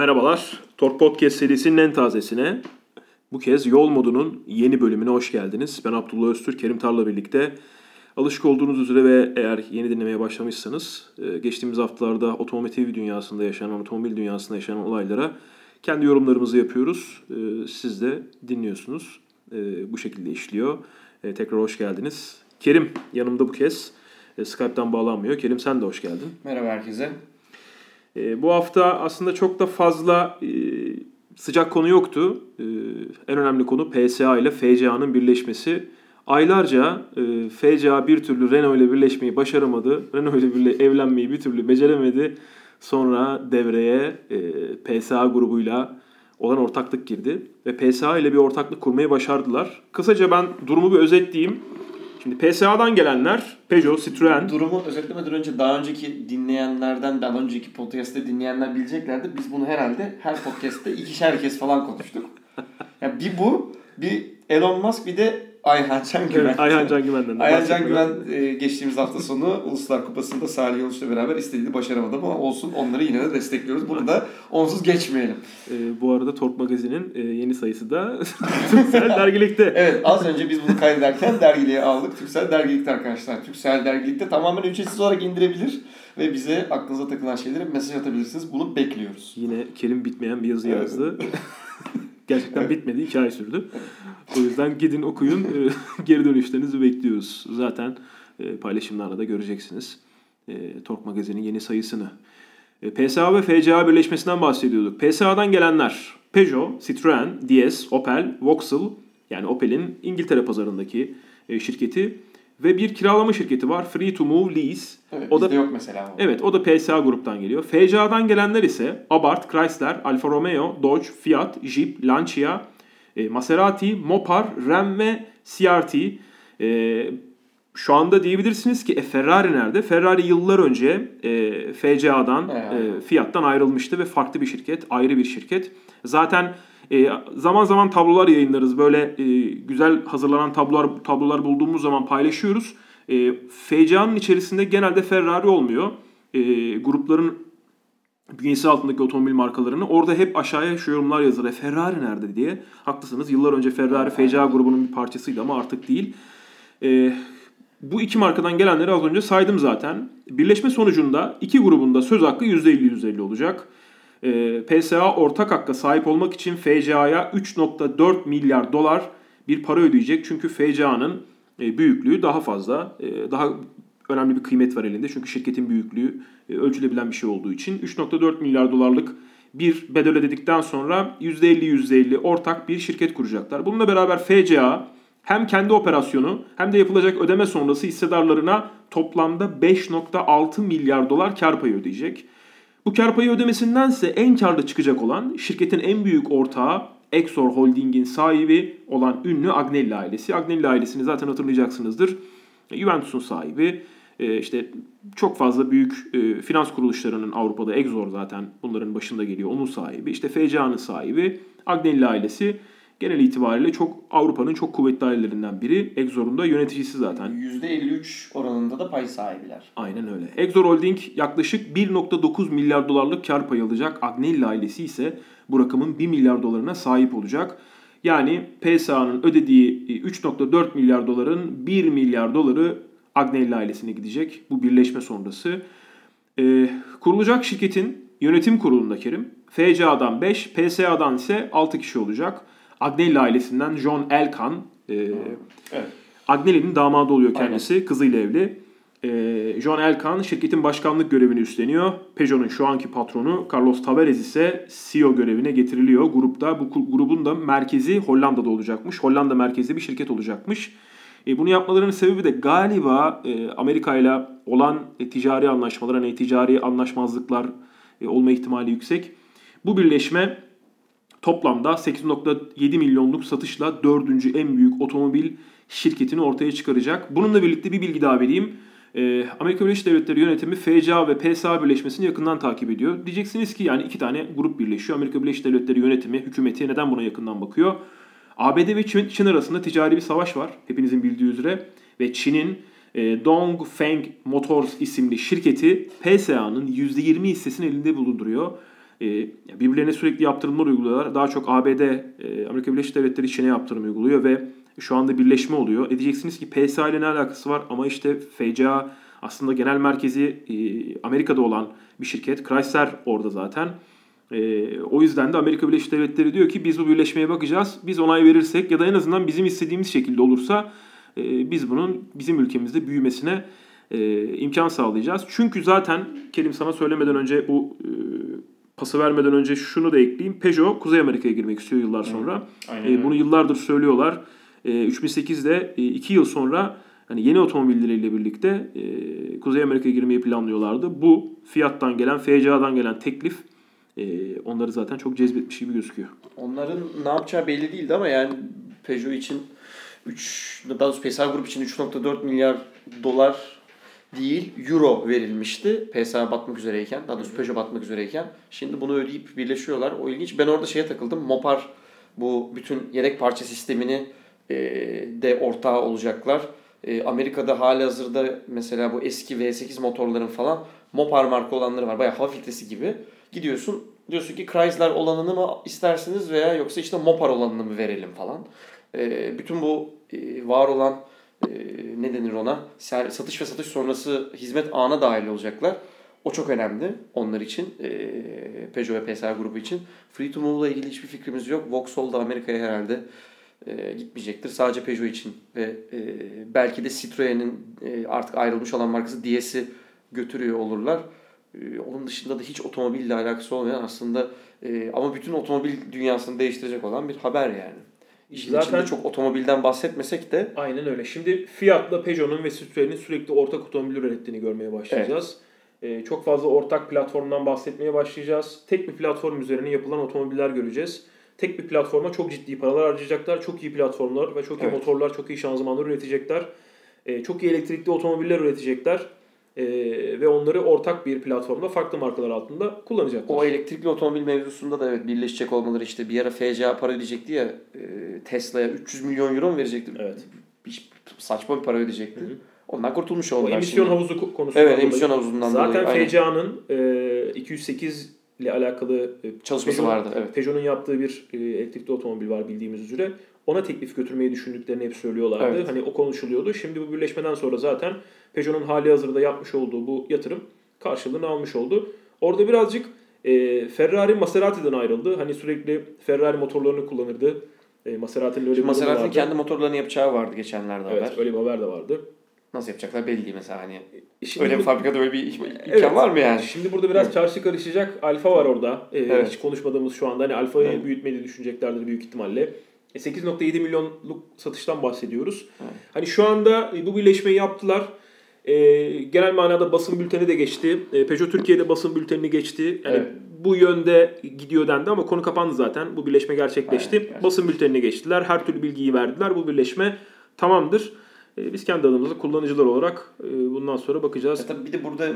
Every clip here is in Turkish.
Merhabalar. Tork Podcast serisinin en tazesine bu kez Yol Modu'nun yeni bölümüne hoş geldiniz. Ben Abdullah Öztürk, Kerim Tarla birlikte. Alışık olduğunuz üzere ve eğer yeni dinlemeye başlamışsanız e, geçtiğimiz haftalarda otomotiv dünyasında yaşanan, otomobil dünyasında yaşanan olaylara kendi yorumlarımızı yapıyoruz. E, siz de dinliyorsunuz. E, bu şekilde işliyor. Tekrar hoş geldiniz. Kerim yanımda bu kez. Skype'tan bağlanmıyor. Kerim sen de hoş geldin. Merhaba herkese. E, bu hafta aslında çok da fazla e, sıcak konu yoktu. E, en önemli konu PSA ile FCA'nın birleşmesi. Aylarca e, FCA bir türlü Renault ile birleşmeyi başaramadı. Renault ile evlenmeyi bir türlü beceremedi. Sonra devreye e, PSA grubuyla olan ortaklık girdi. Ve PSA ile bir ortaklık kurmayı başardılar. Kısaca ben durumu bir özetleyeyim. Şimdi PSA'dan gelenler Peugeot, Citroen. Durumu özetlemeden önce daha önceki dinleyenlerden, daha önceki podcast'te dinleyenler bileceklerdi. Biz bunu herhalde her podcast'te ikişer kez falan konuştuk. Yani bir bu, bir Elon Musk bir de Ayhan Can Güven. Evet, Ayhan Can Güven'den. Ayhan Can Güven e, geçtiğimiz hafta sonu Uluslar Kupası'nda Salih Yoluş'la beraber istediğini başaramadı ama olsun onları yine de destekliyoruz. Bunu da onsuz geçmeyelim. E, bu arada Tork Magazin'in e, yeni sayısı da Türksel Dergilik'te. evet az önce biz bunu kaydederken dergiliğe aldık. Türksel Dergilik'te arkadaşlar. Türksel Dergilik'te tamamen ücretsiz olarak indirebilir ve bize aklınıza takılan şeyleri mesaj atabilirsiniz. Bunu bekliyoruz. Yine Kerim bitmeyen bir yazı yazdı. Gerçekten bitmedi. iki ay sürdü. O yüzden gidin okuyun. E, geri dönüşlerinizi bekliyoruz. Zaten e, paylaşımlarla da göreceksiniz. E, Tork Magazin'in yeni sayısını. PSA ve FCA birleşmesinden bahsediyorduk. PSA'dan gelenler Peugeot, Citroen, DS, Opel, Vauxhall yani Opel'in İngiltere pazarındaki şirketi ve bir kiralama şirketi var. Free to Move Lease. Evet, o da yok mesela. Evet, o da PSA gruptan geliyor. FCA'dan gelenler ise Abarth, Chrysler, Alfa Romeo, Dodge, Fiat, Jeep, Lancia, e, Maserati, Mopar, Ram ve CRT. E, şu anda diyebilirsiniz ki e, Ferrari nerede? Ferrari yıllar önce e, FCA'dan, e, Fiat'tan ayrılmıştı ve farklı bir şirket, ayrı bir şirket. Zaten e, zaman zaman tablolar yayınlarız. Böyle e, güzel hazırlanan tablolar tablolar bulduğumuz zaman paylaşıyoruz. E, FCA'nın içerisinde genelde Ferrari olmuyor. E, grupların bünyesi altındaki otomobil markalarını orada hep aşağıya şu yorumlar yazılır. E, Ferrari nerede diye. Haklısınız. Yıllar önce Ferrari FCA grubunun bir parçasıydı ama artık değil. E, bu iki markadan gelenleri az önce saydım zaten. Birleşme sonucunda iki grubunda söz hakkı %50-%50 olacak. E, PSA ortak hakka sahip olmak için FCA'ya 3.4 milyar dolar bir para ödeyecek. Çünkü FCA'nın e, büyüklüğü daha fazla, e, daha önemli bir kıymet var elinde. Çünkü şirketin büyüklüğü e, ölçülebilen bir şey olduğu için 3.4 milyar dolarlık bir bedel ödedikten sonra %50-%50 ortak bir şirket kuracaklar. Bununla beraber FCA hem kendi operasyonu hem de yapılacak ödeme sonrası hissedarlarına toplamda 5.6 milyar dolar kar payı ödeyecek. Bu kar payı ödemesindense en karlı çıkacak olan şirketin en büyük ortağı Exor Holding'in sahibi olan ünlü Agnelli ailesi. Agnelli ailesini zaten hatırlayacaksınızdır. Juventus'un sahibi. E, işte çok fazla büyük e, finans kuruluşlarının Avrupa'da Exor zaten bunların başında geliyor. Onun sahibi. İşte FCA'nın sahibi. Agnelli ailesi genel itibariyle çok Avrupa'nın çok kuvvetli ailelerinden biri. Exor'un da yöneticisi zaten. %53 oranında da pay sahibiler. Aynen öyle. Exor Holding yaklaşık 1.9 milyar dolarlık kar payı alacak. Agnelli ailesi ise bu rakamın 1 milyar dolarına sahip olacak. Yani PSA'nın ödediği 3.4 milyar doların 1 milyar doları Agnelli ailesine gidecek bu birleşme sonrası. Ee, kurulacak şirketin yönetim kurulunda Kerim FCA'dan 5, PSA'dan ise 6 kişi olacak. Agnelli ailesinden John Elkan. E, evet. Agnelli'nin damadı oluyor kendisi. Aynen. Kızıyla evli. E, John Elkan şirketin başkanlık görevini üstleniyor. Peugeot'un şu anki patronu Carlos Tavares ise CEO görevine getiriliyor. Grupta bu grubun da merkezi Hollanda'da olacakmış. Hollanda merkezli bir şirket olacakmış. E, bunu yapmalarının sebebi de galiba e, Amerika ile olan e, ticari anlaşmalar, hani ticari anlaşmazlıklar e, olma ihtimali yüksek. Bu birleşme Toplamda 8.7 milyonluk satışla dördüncü en büyük otomobil şirketini ortaya çıkaracak. Bununla birlikte bir bilgi daha vereyim. Ee, Amerika Birleşik Devletleri yönetimi FCA ve PSA birleşmesini yakından takip ediyor. Diyeceksiniz ki yani iki tane grup birleşiyor. Amerika Birleşik Devletleri yönetimi, hükümeti neden buna yakından bakıyor? ABD ve Çin, Çin arasında ticari bir savaş var hepinizin bildiği üzere. Ve Çin'in e, Dongfeng Motors isimli şirketi PSA'nın %20 hissesini elinde bulunduruyor. E, birbirlerine sürekli yaptırımlar uyguluyorlar. Daha çok ABD, e, Amerika Birleşik Devletleri Çin'e yaptırım uyguluyor ve şu anda birleşme oluyor. E diyeceksiniz ki PSA ile ne alakası var? Ama işte FCA aslında genel merkezi e, Amerika'da olan bir şirket. Chrysler orada zaten. E, o yüzden de Amerika Birleşik Devletleri diyor ki biz bu birleşmeye bakacağız. Biz onay verirsek ya da en azından bizim istediğimiz şekilde olursa e, biz bunun bizim ülkemizde büyümesine e, imkan sağlayacağız. Çünkü zaten Kerim sana söylemeden önce bu e, pası vermeden önce şunu da ekleyeyim. Peugeot Kuzey Amerika'ya girmek istiyor yıllar sonra. Aynen E, bunu yıllardır söylüyorlar. E, 3008'de 2 yıl sonra hani yeni otomobilleriyle birlikte e, Kuzey Amerika'ya girmeyi planlıyorlardı. Bu Fiat'tan gelen, FCA'dan gelen teklif e, onları zaten çok cezbetmiş gibi gözüküyor. Onların ne yapacağı belli değildi ama yani Peugeot için 3 daha doğrusu PSA Grup için 3.4 milyar dolar değil euro verilmişti. PSA batmak üzereyken, daha doğrusu Peugeot batmak üzereyken. Şimdi bunu ödeyip birleşiyorlar. O ilginç. Ben orada şeye takıldım. Mopar bu bütün yedek parça sistemini e, de ortağı olacaklar. E, Amerika'da hali hazırda mesela bu eski V8 motorların falan Mopar marka olanları var. Bayağı hava filtresi gibi. Gidiyorsun diyorsun ki Chrysler olanını mı istersiniz veya yoksa işte Mopar olanını mı verelim falan. E, bütün bu e, var olan e, ne denir ona satış ve satış sonrası hizmet ağına dahil olacaklar. O çok önemli onlar için. E, Peugeot ve PSA grubu için. Free to Move ile ilgili hiçbir fikrimiz yok. Vauxhall da Amerika'ya herhalde e, gitmeyecektir. Sadece Peugeot için ve belki de Citroen'in artık ayrılmış olan markası DS'i götürüyor olurlar. Onun dışında da hiç otomobille alakası olmayan aslında ama bütün otomobil dünyasını değiştirecek olan bir haber yani. İşin Zaten- içinde çok otomobilden bahsetmesek de Aynen öyle. Şimdi Fiat'la Peugeot'un ve Citroen'in sürekli ortak otomobil ürettiğini görmeye başlayacağız. Ee, çok fazla ortak platformdan bahsetmeye başlayacağız. Tek bir platform üzerine yapılan otomobiller göreceğiz. Tek bir platforma çok ciddi paralar harcayacaklar. Çok iyi platformlar ve çok iyi Evet. motorlar, çok iyi şanzımanlar üretecekler. Ee, çok iyi elektrikli otomobiller üretecekler. Ee, ve onları ortak bir platformda farklı markalar altında kullanacaklar. o elektrikli otomobil mevzusunda da evet birleşecek olmaları işte bir ara FCA para ödeyecekti ya e, Tesla'ya 300 milyon euro mu verecekti? Evet. Bir, saçma bir para ödeyecekti. Hı hı. Ondan kurtulmuş O oldular emisyon şimdi. havuzu ko- konusundan Evet dolayı. emisyon havuzundan Zaten dolayı. FCA'nın e, 208 ile alakalı e, Çalışması Peugeot- vardı, evet. Peugeot'un yaptığı bir e, elektrikli otomobil var bildiğimiz üzere. Ona teklif götürmeyi düşündüklerini hep söylüyorlardı. Evet. Hani o konuşuluyordu. Şimdi bu birleşmeden sonra zaten Peugeot'un hali hazırda yapmış olduğu bu yatırım karşılığını almış oldu. Orada birazcık e, Ferrari Maserati'den ayrıldı. Hani sürekli Ferrari motorlarını kullanırdı. E, Maserati'nin öyle bir durumu Maserati'nin vardı. kendi motorlarını yapacağı vardı geçenlerde Evet, haber. öyle bir haber de vardı. Nasıl yapacaklar belli değil mesela hani. Şimdi öyle bir fabrikada öyle bir imkan Evet. var mı yani? Şimdi burada biraz Evet. çarşı karışacak. Alfa var orada. Ee, Evet. Hiç konuşmadığımız şu anda. Hani Alfa'yı Evet. büyütmeyi düşüneceklerdir büyük ihtimalle. E, 8.7 milyonluk satıştan bahsediyoruz. Evet. Hani şu anda e, bu birleşmeyi yaptılar. E, genel manada basın bülteni de geçti. E, Peugeot Türkiye'de basın bültenini geçti. Yani Evet. bu yönde gidiyor dendi ama konu kapandı zaten. Bu birleşme gerçekleşti. Aynen, gerçekten. basın bültenine geçtiler. Her türlü bilgiyi verdiler. Bu birleşme tamamdır. E, biz kendi adımıza kullanıcılar olarak e, bundan sonra bakacağız. Ya tabii bir de burada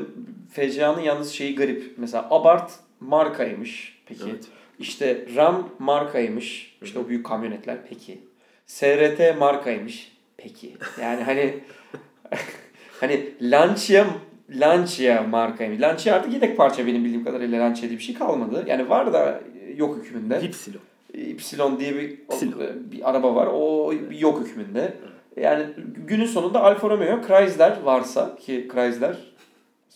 FCA'nın yalnız şeyi garip. Mesela Abarth markaymış. Peki. Evet. İşte Ram markaymış. İşte o büyük kamyonetler. Peki. SRT markaymış. Peki. Yani hani hani Lancia Lancia markaymış. Lancia artık yedek parça benim bildiğim kadarıyla Lancia diye bir şey kalmadı. Yani var da yok hükmünde. Ypsilon. Ypsilon diye bir, Ypsilon. bir araba var. O yok hükmünde. Yani günün sonunda Alfa Romeo, Chrysler varsa ki Chrysler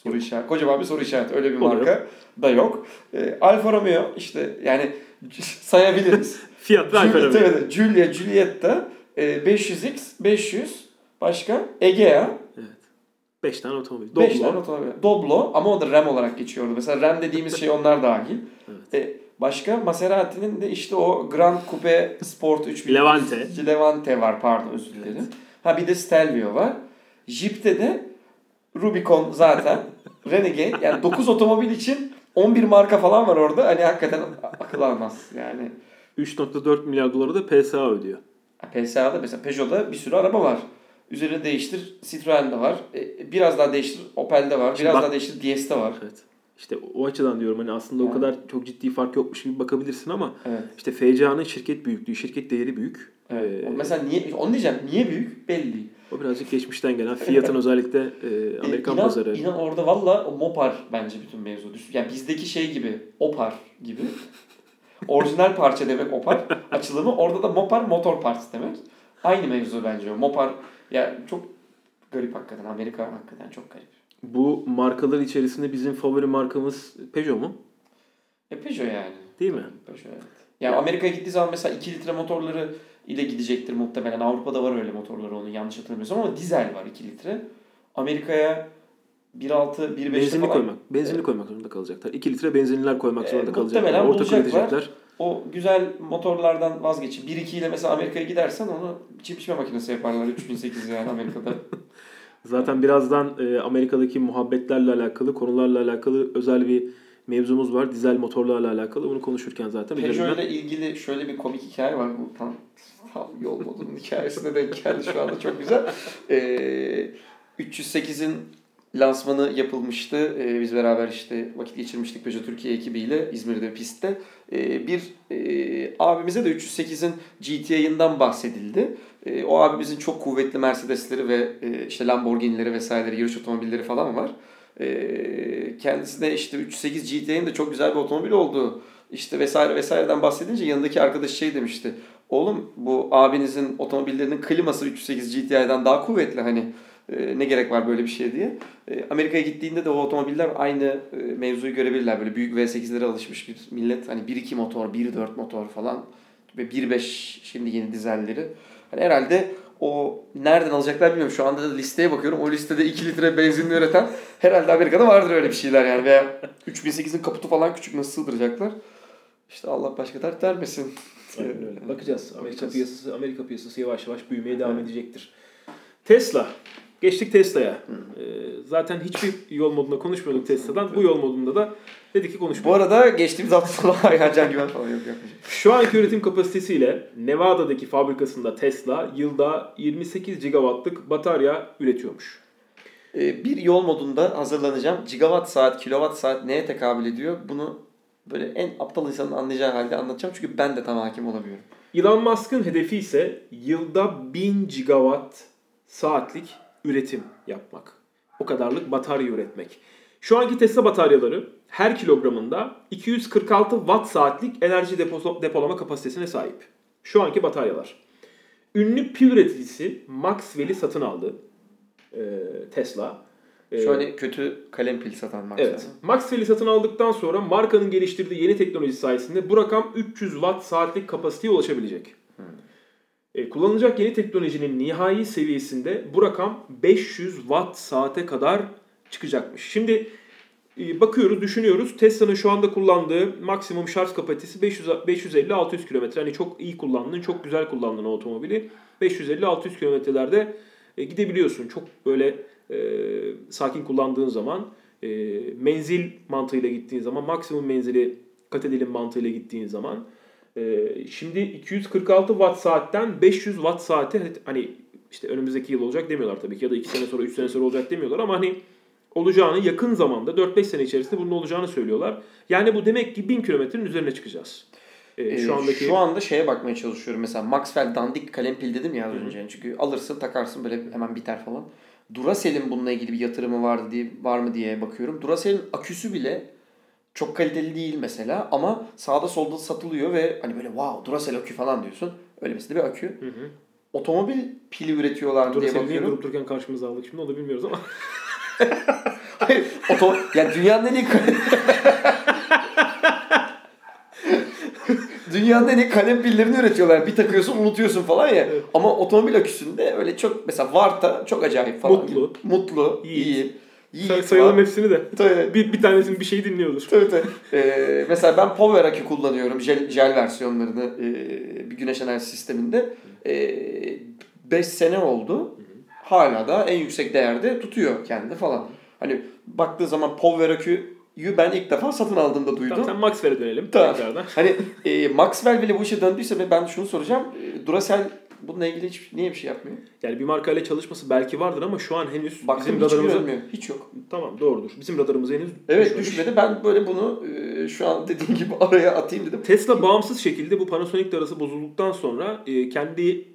soru işareti, kocaman bir soru işareti. Öyle bir marka da yok. E, Alfa Romeo işte yani sayabiliriz. Fiyat ve Alfa Romeo. evet, Giulia, Giulietta, e, 500X, 500, başka Egea, 5 tane otomobil. 5 Doblo. tane otomobil. Doblo ama o da RAM olarak geçiyordu. Mesela RAM dediğimiz şey onlar dahil. Evet. E, başka Maserati'nin de işte o Grand Coupe Sport 3000. Levante. Levante var pardon özür dilerim. Ha bir de Stelvio var. Jeep'te de Rubicon zaten. Renegade. Yani 9 otomobil için 11 marka falan var orada. Hani hakikaten akıl almaz. Yani 3.4 milyar doları da PSA ödüyor. PSA'da mesela Peugeot'da bir sürü araba var. Üzerine değiştir Citroen'de var. E, biraz daha değiştir Opel'de var. Şimdi Biraz bak- daha değiştir DS'de var. Evet. İşte o açıdan diyorum hani aslında o Yani. kadar çok ciddi fark yokmuş gibi bakabilirsin ama Evet. işte FCA'nın şirket büyüklüğü, şirket değeri büyük. Evet. Ee, Mesela niye onu diyeceğim. Niye büyük? Belli. O birazcık geçmişten gelen Fiat'ın özellikle e, Amerikan inan, pazarı. İnan orada valla o Mopar bence bütün mevzu. Yani bizdeki şey gibi Opar gibi. Orijinal parça demek Opar açılımı. Orada da Mopar motor parts demek. Aynı mevzu bence o. Mopar ya çok garip hakikaten. Amerika hakikaten çok garip. Bu markalar içerisinde bizim favori markamız Peugeot mu? E Peugeot yani. Değil mi? Peugeot evet. Yani Amerika'ya gittiği zaman mesela 2 litre motorları ile gidecektir muhtemelen. Avrupa'da var öyle motorları onun yanlış hatırlamıyorsam ama dizel var 2 litre. Amerika'ya 1.6, 1.5'te Benzinli falan koymak. Benzinli koymak zorunda kalacaklar. 2 litre benzinliler koymak E, zorunda muhtemelen kalacaklar. Orta bulacaklar. edecekler. o güzel motorlardan vazgeçip 1-2 ile mesela Amerika'ya gidersen onu çim biçme makinesi yaparlar 3008 yani Amerika'da. Zaten birazdan e, Amerika'daki muhabbetlerle alakalı, konularla alakalı özel bir mevzumuz var. Dizel motorlarla alakalı. Bunu konuşurken zaten Peugeot ile ilgili şöyle bir komik hikaye var. Bu tam, tam yol modunun hikayesine denk geldi şu anda çok güzel. Ee, 308'in lansmanı yapılmıştı. Ee, biz beraber işte vakit geçirmiştik Peugeot Türkiye ekibiyle İzmir'de pistte. Ee, bir e, abimize de 308'in GTA'ından bahsedildi. Ee, o abimizin çok kuvvetli Mercedesleri ve e, işte Lamborghini'leri vesaireleri, yarış otomobilleri falan var. Ee, kendisine işte 308 GTA'nın de çok güzel bir otomobil olduğu işte vesaire vesaireden bahsedince yanındaki arkadaş şey demişti. Oğlum bu abinizin otomobillerinin kliması 308 GTI'den daha kuvvetli hani e, ne gerek var böyle bir şey diye. E, Amerika'ya gittiğinde de o otomobiller aynı e, mevzuyu görebilirler. Böyle büyük V8'lere alışmış bir millet. Hani 1.2 motor, 1.4 motor falan ve 1.5 şimdi yeni dizelleri. Hani herhalde o nereden alacaklar bilmiyorum. Şu anda da listeye bakıyorum. O listede 2 litre benzinli üreten herhalde Amerika'da vardır öyle bir şeyler yani. Veya 3008'in kaputu falan küçük nasıl sığdıracaklar. İşte Allah başka dert vermesin. Aynen öyle. Bakacağız. Amerika Bakacağız. piyasası Amerika piyasası yavaş yavaş büyümeye devam edecektir. Tesla. Geçtik Tesla'ya. Ee, zaten hiçbir yol modunda konuşmuyorduk Tesla'dan. Bu yol modunda da dedik ki Bu konuşmayalım. arada geçtiğimiz hafta sonu Ayhan Güven falan yok yapmayacak. Şu anki üretim kapasitesiyle Nevada'daki fabrikasında Tesla yılda 28 gigawattlık batarya üretiyormuş. Ee, bir yol modunda hazırlanacağım. Gigawatt saat, kilowatt saat neye tekabül ediyor? Bunu böyle en aptal insanın anlayacağı halde anlatacağım. Çünkü ben de tam hakim olamıyorum. Elon Musk'ın hedefi ise yılda 1000 gigawatt saatlik üretim yapmak. O kadarlık batarya üretmek. Şu anki Tesla bataryaları her kilogramında 246 watt saatlik enerji depo- depolama kapasitesine sahip. Şu anki bataryalar. Ünlü pil üreticisi Maxwell'i satın aldı ee, Tesla. Ee, Şu hani kötü kalem pil satan Maxwell. Evet. Maxwell'i satın aldıktan sonra markanın geliştirdiği yeni teknoloji sayesinde bu rakam 300 watt saatlik kapasiteye ulaşabilecek. E, kullanılacak yeni teknolojinin nihai seviyesinde bu rakam 500 watt saate kadar çıkacakmış. Şimdi e, bakıyoruz, düşünüyoruz. Tesla'nın şu anda kullandığı maksimum şarj kapasitesi 500 550-600 kilometre. Hani çok iyi kullandığın, çok güzel kullandığın o otomobili 550-600 kilometrelerde e, gidebiliyorsun. Çok böyle e, sakin kullandığın zaman e, menzil mantığıyla gittiğin zaman maksimum menzili kat edelim mantığıyla gittiğin zaman e, şimdi 246 watt saatten 500 watt saate hani işte önümüzdeki yıl olacak demiyorlar tabii ki ya da 2 sene sonra 3 sene sonra olacak demiyorlar ama hani olacağını yakın zamanda 4-5 sene içerisinde bunun olacağını söylüyorlar. Yani bu demek ki 1000 kilometrenin üzerine çıkacağız. Ee, şu andaki Şu anda şeye bakmaya çalışıyorum. Mesela Maxwell dandik kalem pil dedim ya az önce. Çünkü alırsın takarsın böyle hemen biter falan. Duracell'in bununla ilgili bir yatırımı vardı diye, var mı diye bakıyorum. Duracell'in aküsü bile çok kaliteli değil mesela ama sağda solda satılıyor ve hani böyle wow Duracell akü falan diyorsun. Öyle mesela bir akü. Hı hı. Otomobil pili üretiyorlar mı diye Duracell'i bakıyorum. durup dururken karşımıza aldık şimdi onu da bilmiyoruz ama. Hayır, oto yani dünyanın en iyi Dünyanın en iyi kalem pillerini üretiyorlar. Bir takıyorsun unutuyorsun falan ya. Evet. Ama otomobil aküsünde öyle çok mesela Varta çok acayip falan. Mutlu. Mutlu. Yiğit. iyi. Yiğit Say- sayalım hepsini de. Tabii. Bir, bir tanesinin bir şeyi dinliyordur. Tabii tabii. Ee, mesela ben Power akü kullanıyorum. Jel, jel versiyonlarını e, bir güneş enerji sisteminde. 5 sene oldu. Hala da en yüksek değerde tutuyor kendini falan. Hani baktığı zaman Power aküyü ben ilk defa satın aldığımda duydum. Tamam sen Maxwell'e dönelim Tamam. tekrardan. Hani e, Maxwell bile bu işe döndüyse ben şunu soracağım. E, Duracell bununla ilgili hiç, niye bir şey yapmıyor? Yani bir markayla çalışması belki vardır ama şu an henüz Baktım bizim radarımıza... görünmüyor. Hiç yok. Tamam doğrudur. Bizim radarımıza henüz Evet düşmemiş. düşmedi. Ben böyle bunu e, şu an dediğim gibi araya atayım dedim. Tesla bağımsız şekilde bu Panasonic arası bozulduktan sonra e, kendi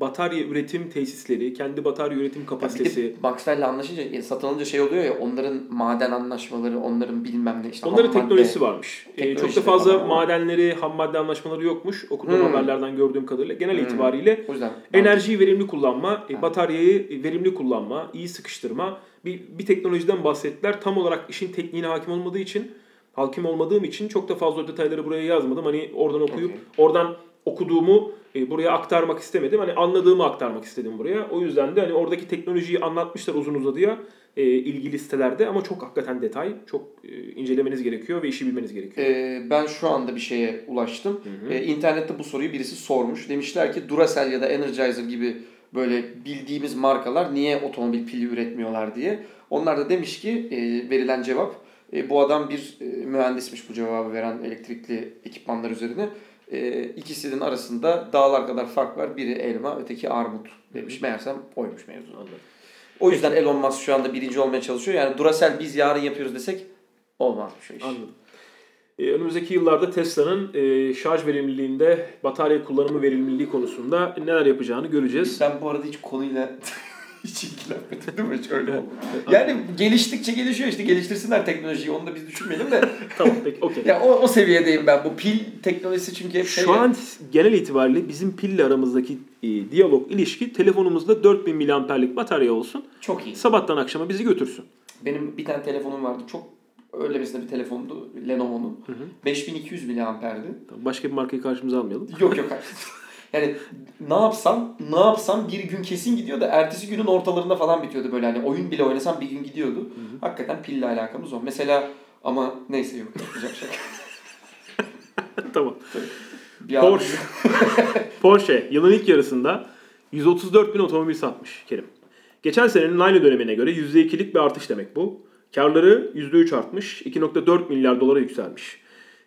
batarya üretim tesisleri, kendi batarya üretim kapasitesi. Ya bir de Maxwell'le anlaşınca satın alınca şey oluyor ya onların maden anlaşmaları, onların bilmem ne işte. Onların teknolojisi madde- varmış. E, Teknolojileri çok da fazla var. madenleri, ham madde anlaşmaları yokmuş. Okuduğum Hmm. haberlerden gördüğüm kadarıyla. Genel Hmm. itibariyle O yüzden enerjiyi verimli kullanma, e, Ha. bataryayı verimli kullanma, iyi sıkıştırma bir, bir teknolojiden bahsettiler. Tam olarak işin tekniğine hakim olmadığı için, hakim olmadığım için çok da fazla detayları buraya yazmadım. Hani oradan okuyup Okey. oradan okuduğumu e, buraya aktarmak istemedim. Hani anladığımı aktarmak istedim buraya. O yüzden de hani oradaki teknolojiyi anlatmışlar uzun uzadıya e, ilgili sitelerde ama çok hakikaten detay, çok e, incelemeniz gerekiyor ve işi bilmeniz gerekiyor. Ee, ben şu anda bir şeye ulaştım. Ee, internette bu soruyu birisi sormuş. Demişler ki Duracell ya da Energizer gibi böyle bildiğimiz markalar niye otomobil pili üretmiyorlar diye. Onlar da demiş ki e, verilen cevap e, bu adam bir e, mühendismiş bu cevabı veren elektrikli ekipmanlar üzerine. E, ikisinin arasında dağlar kadar fark var. Biri elma, öteki armut demiş. Meğersem oymuş mevzu. O yüzden Elon Musk şu anda birinci olmaya çalışıyor. Yani Duracell biz yarın yapıyoruz desek olmazmış o iş. Anladım. Ee, önümüzdeki yıllarda Tesla'nın e, şarj verimliliğinde, batarya kullanımı verimliliği konusunda neler yapacağını göreceğiz. Ben bu arada hiç konuyla hiç ilgilenmedim değil mi? Hiç öyle oldu. Yani geliştikçe gelişiyor işte geliştirsinler teknolojiyi onu da biz düşünmeyelim de. tamam peki okey. ya o, o seviyedeyim ben. Bu pil teknolojisi çünkü hep şey. Şu ya. an genel itibariyle bizim pille aramızdaki e, diyalog, ilişki telefonumuzda 4000 miliamperlik batarya olsun. çok iyi. Sabahtan akşama bizi götürsün. Benim bir tane telefonum vardı. Çok öyle mesela bir telefondu. Lenovo'nun. 5200 miliamperdi. Başka bir markayı karşımıza almayalım. Yok yok. Yani ne yapsam ne yapsam bir gün kesin gidiyor da ertesi günün ortalarında falan bitiyordu böyle hani oyun bile oynasam bir gün gidiyordu. Hakikaten pille alakamız o. Mesela ama neyse yok yapacak şey. tamam. Bir Porsche. Porsche yılın ilk yarısında 134 bin otomobil satmış Kerim. Geçen senenin aynı dönemine göre %2'lik bir artış demek bu. Karları %3 artmış, 2.4 milyar dolara yükselmiş.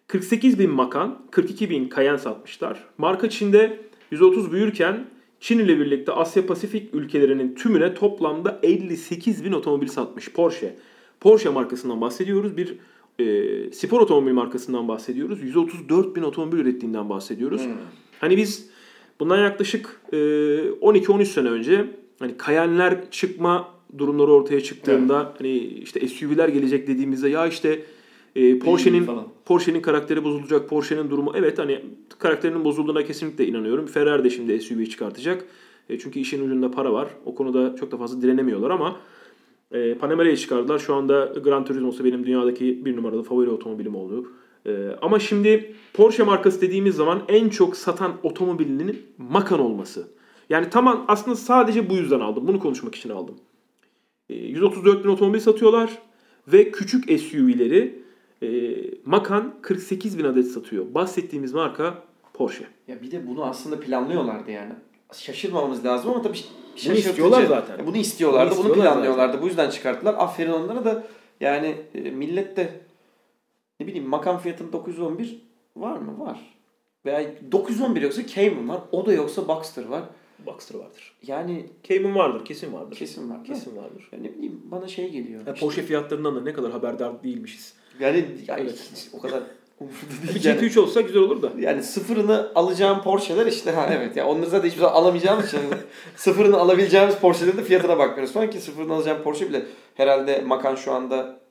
48 bin Macan, 42 bin Cayenne satmışlar. Marka Çin'de %30 büyürken Çin ile birlikte Asya Pasifik ülkelerinin tümüne toplamda 58 bin otomobil satmış Porsche. Porsche markasından bahsediyoruz. Bir e, spor otomobil markasından bahsediyoruz. 134 bin otomobil ürettiğinden bahsediyoruz. Hmm. Hani biz bundan yaklaşık e, 12-13 sene önce hani Cayenne'ler çıkma durumları ortaya çıktığında hani işte SUV'ler gelecek dediğimizde ya işte e, Porsche'nin. Porsche'nin karakteri bozulacak, Porsche'nin durumu evet hani karakterinin bozulduğuna kesinlikle inanıyorum. Ferrari de şimdi SUV çıkartacak. E, çünkü işin ucunda para var. O konuda çok da fazla direnemiyorlar ama e, Panamera'yı çıkardılar. Şu anda Gran Turismo'su benim dünyadaki bir numaralı favori otomobilim oldu. E, ama şimdi Porsche markası dediğimiz zaman en çok satan otomobilinin Macan olması. Yani tamam aslında sadece bu yüzden aldım. Bunu konuşmak için aldım. E, 134 bin otomobil satıyorlar ve küçük SUV'leri e, Macan 48 bin adet satıyor. Bahsettiğimiz marka Porsche. Ya bir de bunu aslında planlıyorlardı yani. Şaşırmamamız lazım ama tabii Bunu istiyorlar zaten. Bunu istiyorlardı, Bunu bunu, istiyorlar planlıyorlardı. Bu yüzden çıkarttılar. Aferin onlara da yani e, millet de ne bileyim makam fiyatının 911 var mı? Var. Veya 911 yoksa Cayman var. O da yoksa Boxster var. Boxster vardır. Yani Cayman vardır, kesin vardır. kesin var. Kesin vardır. Ya ne bileyim bana şey geliyor. Ya İşte Porsche fiyatlarından da ne kadar haberdar değilmişiz. Yani, yani Evet. hiç o kadar umurumda Bir değil. Yani, GT3 olsa güzel olur da. yani sıfırını alacağım Porsche'ler işte ha evet ya onları zaten hiçbir zaman alamayacağımız için sıfırını alabileceğimiz Porsche'lerin de fiyatına bakmıyoruz falan ki sıfırını alacağım Porsche bile herhalde Macan şu anda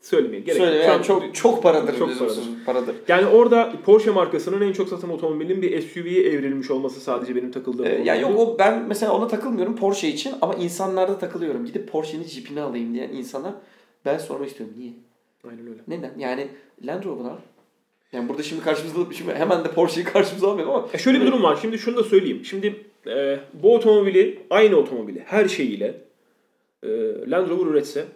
Söylemeye gerek söyle yani an- çok çok paradır Çok biliyorsunuz, paradır. Yani orada Porsche markasının en çok satan otomobilin bir SUV'ye evrilmiş olması sadece benim takıldığım Ee, konu ya yok o ben mesela ona takılmıyorum Porsche için ama insanlarda takılıyorum. Gidip Porsche'nin Jeep'ini alayım diyen insana ben sormak istiyorum. Niye? Aynen öyle. Neden? Yani Land Rover al. Yani burada şimdi karşımızda şimdi hemen de Porsche'yi karşımıza almayalım ama E şöyle bir durum var. Şimdi şunu da söyleyeyim. Şimdi e, bu otomobili, aynı otomobili her şeyiyle e, Land Rover üretse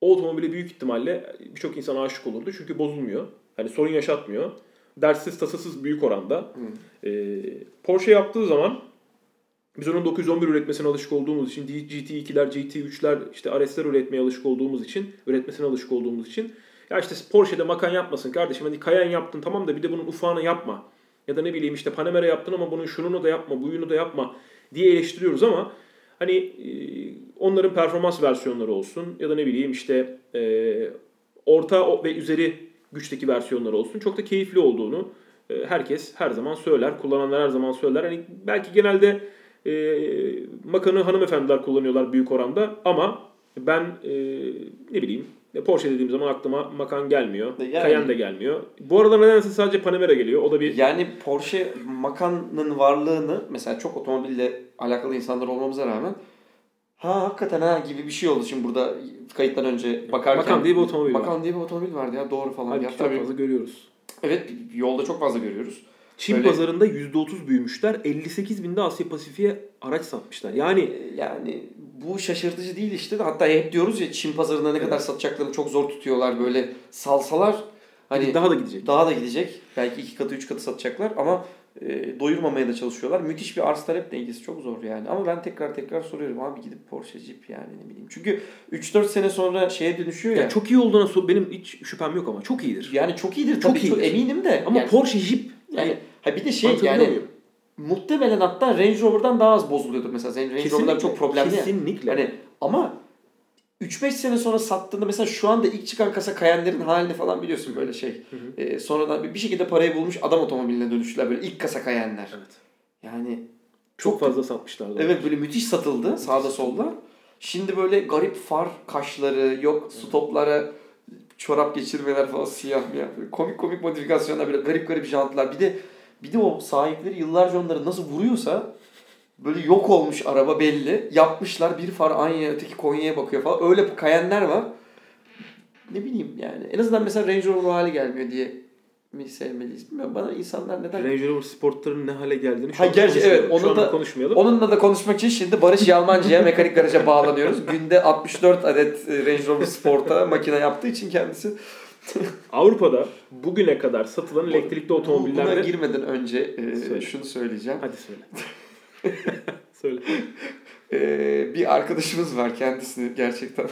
o otomobile büyük ihtimalle birçok insan aşık olurdu. Çünkü bozulmuyor. Hani sorun yaşatmıyor. Derssiz tasasız büyük oranda. E, Porsche yaptığı zaman biz onun 911 üretmesine alışık olduğumuz için GT2'ler, GT3'ler, işte RS'ler üretmeye alışık olduğumuz için, üretmesine alışık olduğumuz için ya işte Porsche'de Macan yapmasın kardeşim. Hani Cayenne yaptın tamam da bir de bunun ufağını yapma. Ya da ne bileyim işte Panamera yaptın ama bunun şununu da yapma, buyunu da yapma diye eleştiriyoruz ama hani e, onların performans versiyonları olsun ya da ne bileyim işte e, orta ve üzeri güçteki versiyonları olsun çok da keyifli olduğunu e, herkes her zaman söyler. Kullananlar her zaman söyler. Hani belki genelde e, Macan'ı hanımefendiler kullanıyorlar büyük oranda ama ben e, ne bileyim Porsche dediğim zaman aklıma Macan gelmiyor. Yani- Cayenne de gelmiyor. Bu aralar nedense sadece Panamera geliyor. O da bir Yani Porsche Macan'ın varlığını mesela çok otomobille alakalı insanlar olmamıza rağmen ha hakikaten ha gibi bir şey oldu şimdi burada kayıttan önce bakarken. Macan diye bir otomobil var. Macan diye bir otomobil vardı ya doğru falan. halbuki Ya, çok tabii, fazla görüyoruz. Evet yolda çok fazla görüyoruz. Çin Böyle- pazarında %30 büyümüşler. 58 binde Asya Pasifik'e araç satmışlar. Yani Yani bu şaşırtıcı değil işte. Hatta hep diyoruz ya Çin pazarında ne kadar satacaklarını çok zor tutuyorlar. Böyle salsalar hani daha da gidecek. daha da gidecek. Belki iki katı üç katı satacaklar ama e, doyurmamaya da çalışıyorlar. Müthiş bir arz talep dengesi çok zor yani. Ama ben tekrar tekrar soruyorum abi gidip Porsche Jeep yani ne bileyim. Çünkü 3-4 sene sonra şeye dönüşüyor ya. Yani çok iyi olduğuna benim hiç şüphem yok ama çok iyidir. yani çok iyidir Çok tabii çok, iyidir. eminim de. Ama yani, Porsche Jeep yani ha bir de şey yani muyum? muhtemelen hatta Range Rover'dan daha az bozuluyordur mesela. Range Rover'lar çok problemli. Kesinlikle. Hani ama 3-5 sene sonra sattığında mesela şu anda ilk çıkan kasa Cayenne'lerin halini falan biliyorsun böyle şey. Ee, sonradan bir- bir şekilde parayı bulmuş adam otomobiline dönüştüler böyle ilk kasa Cayenne'ler. Evet. Yani Çok fazla satmışlardı. evet böyle müthiş satıldı sağda solda. Şimdi böyle garip far kaşları yok stoplara çorap geçirmeler falan siyah miyah. Böyle Komik komik modifikasyonlar böyle garip garip jantlar. Bir de bir de o sahipleri yıllarca onları nasıl vuruyorsa böyle yok olmuş araba belli. Yapmışlar bir far Anya'ya öteki Konya'ya bakıyor falan. Öyle kayenler var. Ne bileyim yani. En azından mesela Range Rover o hale gelmiyor diye mi sevmeliyiz bilmiyorum. Bana insanlar neden... Range Rover Sport'ların ne hale geldiğini şu Ha, gerçi evet, Şu onu anda da- konuşmayalım. Onunla da konuşmak için şimdi Barış Yalmancı'ya mekanik garaja bağlanıyoruz. Günde 64 adet e, Range Rover Sport'a makine yaptığı için kendisi. Avrupa'da bugüne kadar satılan elektrikli Bu- Buna otomobillerde... girmeden önce e, Söyle. şunu söyleyeceğim. Hadi söyle. söyle. E, bir arkadaşımız var kendisini gerçekten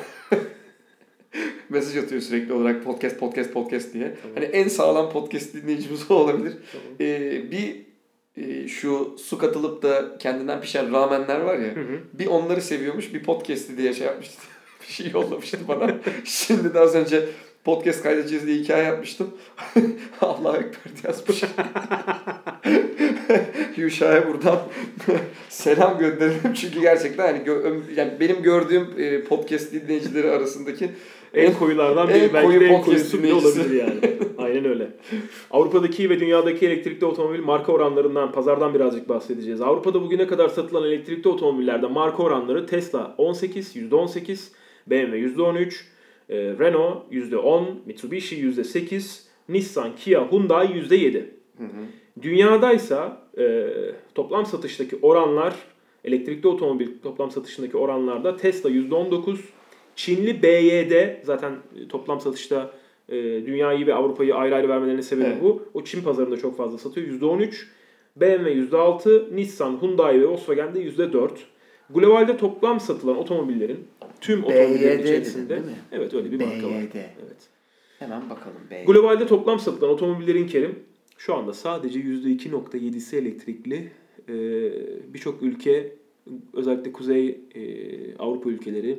mesaj atıyor sürekli olarak podcast podcast podcast diye. Tamam. Hani en sağlam podcast dinleyicimiz o olabilir. Tamam. E, bir e, şu su katılıp da kendinden pişen ramenler var ya. Hı hı. Bir onları seviyormuş, bir podcast'i diye şey yapmıştı. bir şey yollamıştı bana. Şimdi de az önce podcast kaydedeceğiz diye hikaye yapmıştım. Allahu Ekber yazmış. Yuşa'ya buradan selam gönderelim. Çünkü gerçekten hani gö- yani benim gördüğüm e, podcast dinleyicileri arasındaki En koyulardan biri. en belki koyu de en koyusu bile olabilir yani. Aynen öyle. Avrupa'daki ve dünyadaki elektrikli otomobil marka oranlarından, pazardan birazcık bahsedeceğiz. Avrupa'da bugüne kadar satılan elektrikli otomobillerde marka oranları Tesla 18, %18, BMW %13, e, Renault %10, Mitsubishi %8, Nissan, Kia, Hyundai %7. Hı hı. Dünyadaysa e, toplam satıştaki oranlar elektrikli otomobil toplam satışındaki oranlarda Tesla %19, Çinli BYD zaten e, toplam satışta e, dünyayı ve Avrupa'yı ayrı ayrı vermelerinin sebebi Evet. bu. O Çin pazarında çok fazla satıyor. %13, BMW %6, Nissan, Hyundai ve Volkswagen de %4. Globalde toplam satılan otomobillerin tüm otomobillerin BYD içerisinde değil mi? evet öyle bir marka var. BYD. Evet. Hemen bakalım. BYD. Globalde toplam satılan otomobillerin Kerim şu anda sadece %2.7'si elektrikli. Ee, Birçok ülke özellikle Kuzey e, Avrupa ülkeleri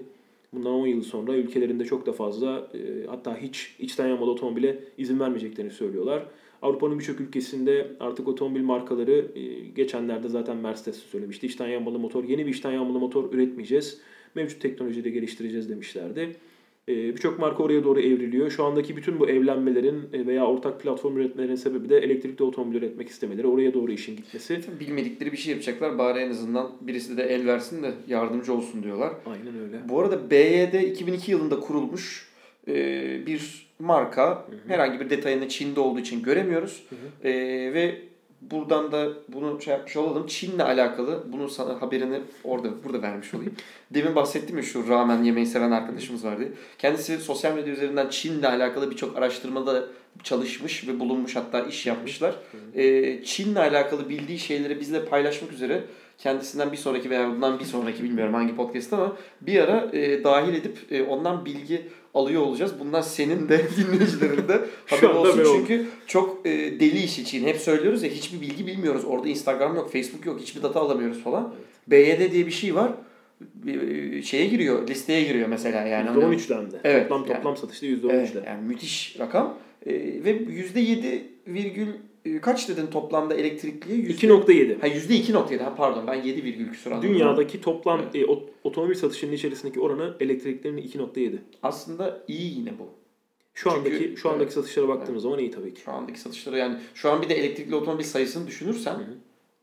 bundan 10 yıl sonra ülkelerinde çok da fazla e, hatta hiç içten yanmalı otomobile izin vermeyeceklerini söylüyorlar. Avrupa'nın birçok ülkesinde artık otomobil markaları e, geçenlerde zaten Mercedes söylemişti. İçten yanmalı motor, yeni bir içten yanmalı motor üretmeyeceğiz. Mevcut teknolojide geliştireceğiz demişlerdi. Ee, Birçok marka oraya doğru evriliyor. Şu andaki bütün bu evlenmelerin e, veya ortak platform üretmelerinin sebebi de elektrikli otomobil üretmek istemeleri. Oraya doğru işin gitmesi. Bilmedikleri bir şey yapacaklar. Bari en azından birisi de el versin de yardımcı olsun diyorlar. Aynen öyle. Bu arada BYD 2002 yılında kurulmuş e, bir marka. Herhangi bir detayını Çin'de olduğu için göremiyoruz. Hı E, ve buradan da bunu şey yapmış olalım. Çin'le alakalı bunu sana haberini orada burada vermiş olayım. Demin bahsettim ya şu ramen yemeyi seven arkadaşımız vardı. Kendisi sosyal medya üzerinden Çin'le alakalı birçok araştırmada çalışmış ve bulunmuş hatta iş yapmışlar. E, Çin'le alakalı bildiği şeyleri bizle paylaşmak üzere kendisinden bir sonraki veya bundan bir sonraki bilmiyorum hangi podcast ama bir ara e, dahil edip e, ondan bilgi alıyor olacağız. Bundan senin de dinleyicilerin de haber olsun. Çünkü çok e, deli iş için. Hep söylüyoruz ya hiçbir bilgi bilmiyoruz. Orada Instagram yok, Facebook yok, hiçbir data alamıyoruz falan. BYD diye bir şey var. E, şeye giriyor, listeye giriyor mesela yani. Hani- %13'lendi. Evet, toplam yani. toplam satışta %13'le. Evet, yani müthiş rakam. E, ve %7 virgül e, kaç dedin toplamda elektrikliye? Yüzde- 2.7. Ha %2.7 ha pardon ben 7 virgül küsur anladım. Dünyadaki toplam Evet. e, ot- otomobil satışının içerisindeki oranı elektriklerin 2.7. Aslında iyi yine bu. Şu Çünkü- andaki şu andaki evet. satışlara baktığımız zaman iyi tabii ki. Şu andaki satışları yani şu an bir de elektrikli otomobil sayısını düşünürsen hı.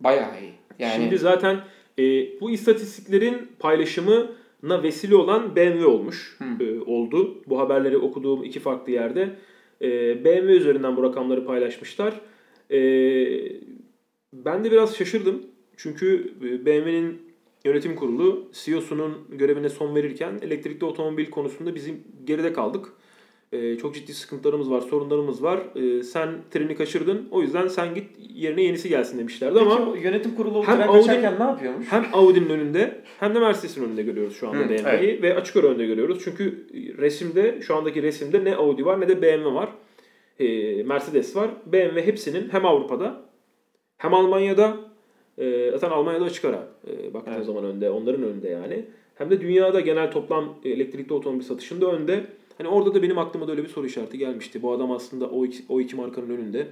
bayağı iyi. Yani Şimdi zaten e, bu istatistiklerin paylaşımına vesile olan BMW olmuş. Hı. e, oldu. Bu haberleri okuduğum iki farklı yerde. E, BMW üzerinden bu rakamları paylaşmışlar. E, ben de biraz şaşırdım. Çünkü e, BMW'nin yönetim kurulu CEO'sunun görevine son verirken elektrikli otomobil konusunda bizim geride kaldık. E, çok ciddi sıkıntılarımız var, sorunlarımız var. E, sen treni kaçırdın. O yüzden sen git yerine yenisi gelsin demişlerdi Peki ama yönetim kurulu hem tren Audi- ne yapıyormuş? hem Audi'nin önünde hem de Mercedes'in önünde görüyoruz şu anda BMW'yi ve açık ara önde görüyoruz. Çünkü resimde şu andaki resimde ne Audi var ne de BMW var. Ee, Mercedes var. BMW hepsinin hem Avrupa'da hem Almanya'da e, zaten Almanya'da açık ara e, baktığın Evet. zaman önde. Onların önünde yani. Hem de dünyada genel toplam elektrikli otomobil satışında önde. Hani orada da benim aklıma da öyle bir soru işareti gelmişti. Bu adam aslında o iki, o iki markanın önünde.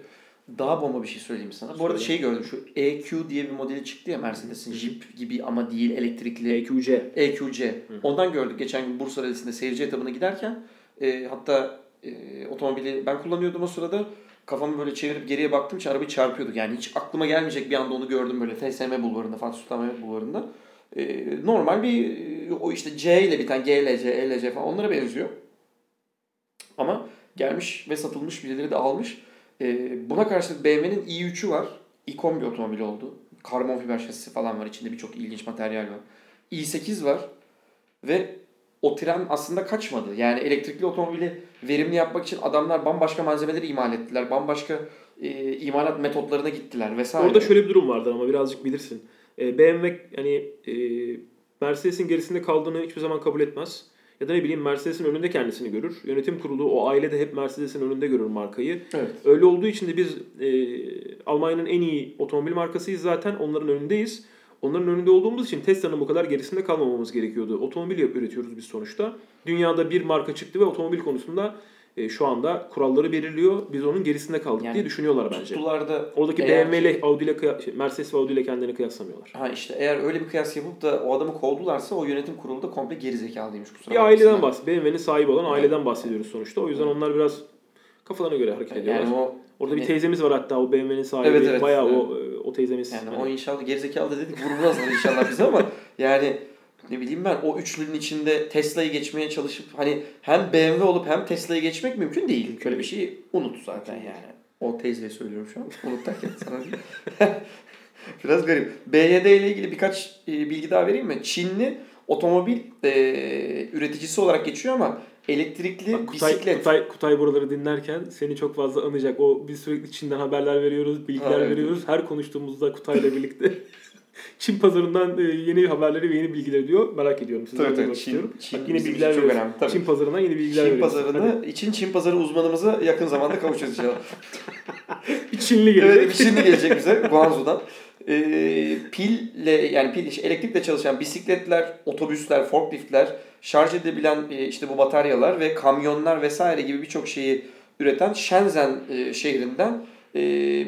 Daha bomba bir şey söyleyeyim sana. Bu arada Söyle. şey gördüm şu EQ diye bir modeli çıktı ya Mercedes'in Jeep gibi ama değil elektrikli. EQC. EQC. Ondan gördük geçen gün Bursa Rally'sinde seyirci etabına giderken. E, hatta e, otomobili ben kullanıyordum o sırada. Kafamı böyle çevirip geriye baktım için arabayı çarpıyorduk. Yani hiç aklıma gelmeyecek bir anda onu gördüm böyle FSM bulvarında, Fatih Sultan Mehmet bulvarında. E, normal bir e, o işte C ile biten GLC, ELC falan onlara benziyor. Ama gelmiş ve satılmış birileri de almış. E, buna karşılık BMW'nin i3'ü var. İkon bir otomobil oldu. Karbon fiber şasisi falan var. İçinde birçok ilginç materyal var. i8 var. Ve o tren aslında kaçmadı. Yani elektrikli otomobili verimli yapmak için adamlar bambaşka malzemeleri imal ettiler. Bambaşka e, imalat metotlarına gittiler vesaire. Orada şöyle bir durum vardır ama birazcık bilirsin. E, BMW hani e, Mercedes'in gerisinde kaldığını hiçbir zaman kabul etmez. Ya da ne bileyim Mercedes'in önünde kendisini görür. Yönetim kurulu o aile de hep Mercedes'in önünde görür markayı. Evet. Öyle olduğu için de biz e, Almanya'nın en iyi otomobil markasıyız zaten. Onların önündeyiz. Onların önünde olduğumuz için Tesla'nın bu kadar gerisinde kalmamamız gerekiyordu. Otomobil üretiyoruz biz sonuçta. Dünyada bir marka çıktı ve otomobil konusunda e, şu anda kuralları belirliyor. Biz onun gerisinde kaldık Yani diye düşünüyorlar bence. Tuttular da Oradaki BMW ile Audi ile kıya- şey, Mercedes ve Audi ile kendilerini kıyaslamıyorlar. Ha işte eğer öyle bir kıyas yapıp da o adamı kovdularsa o yönetim kurulu da komple gerizekalıymış kusura Bir aileden bahs BMW'nin sahibi olan aileden bahsediyoruz sonuçta. O yüzden onlar biraz kafalarına göre hareket ediyorlar. Yani o Orada bir hani- teyzemiz var hatta o BMW'nin sahibi. Evet, evet. Bayağı Evet. o e, o teyzemiz. Yani hani- o inşallah gerizekalı da dedik vurmazlar inşallah bize ama yani ne bileyim ben o üçlünün içinde Tesla'yı geçmeye çalışıp hani hem BMW olup hem Tesla'yı geçmek mümkün değil. Böyle bir şeyi unut zaten yani. O teyzeye söylüyorum şu an. Unut derken sana değil. Biraz garip. BYD ile ilgili birkaç e, bilgi daha vereyim mi? Çinli otomobil e, üreticisi olarak geçiyor ama elektrikli Bak, Kutay, bisiklet. Kutay, Kutay buraları dinlerken seni çok fazla anacak. O biz sürekli Çin'den haberler veriyoruz, bilgiler Ha, evet. veriyoruz. Her konuştuğumuzda Kutay'la birlikte Çin pazarından e, yeni haberleri ve yeni bilgileri diyor. Merak ediyorum. Sizden Tabii tabii. Çin, istiyorum. Çin Bak yine bilgiler çok önemli. Tabii. Çin pazarından yeni bilgiler Çin veriyorsun. pazarını için Çin pazarı uzmanımıza yakın zamanda kavuşacağız inşallah. Hadi. Bir Çinli gelecek. Evet, şimdi gelecek bize Guangzhou'dan. Ee, pille yani pil işte elektrikle çalışan bisikletler, otobüsler, forkliftler, şarj edebilen e, işte bu bataryalar ve kamyonlar vesaire gibi birçok şeyi üreten Shenzhen e, şehrinden e,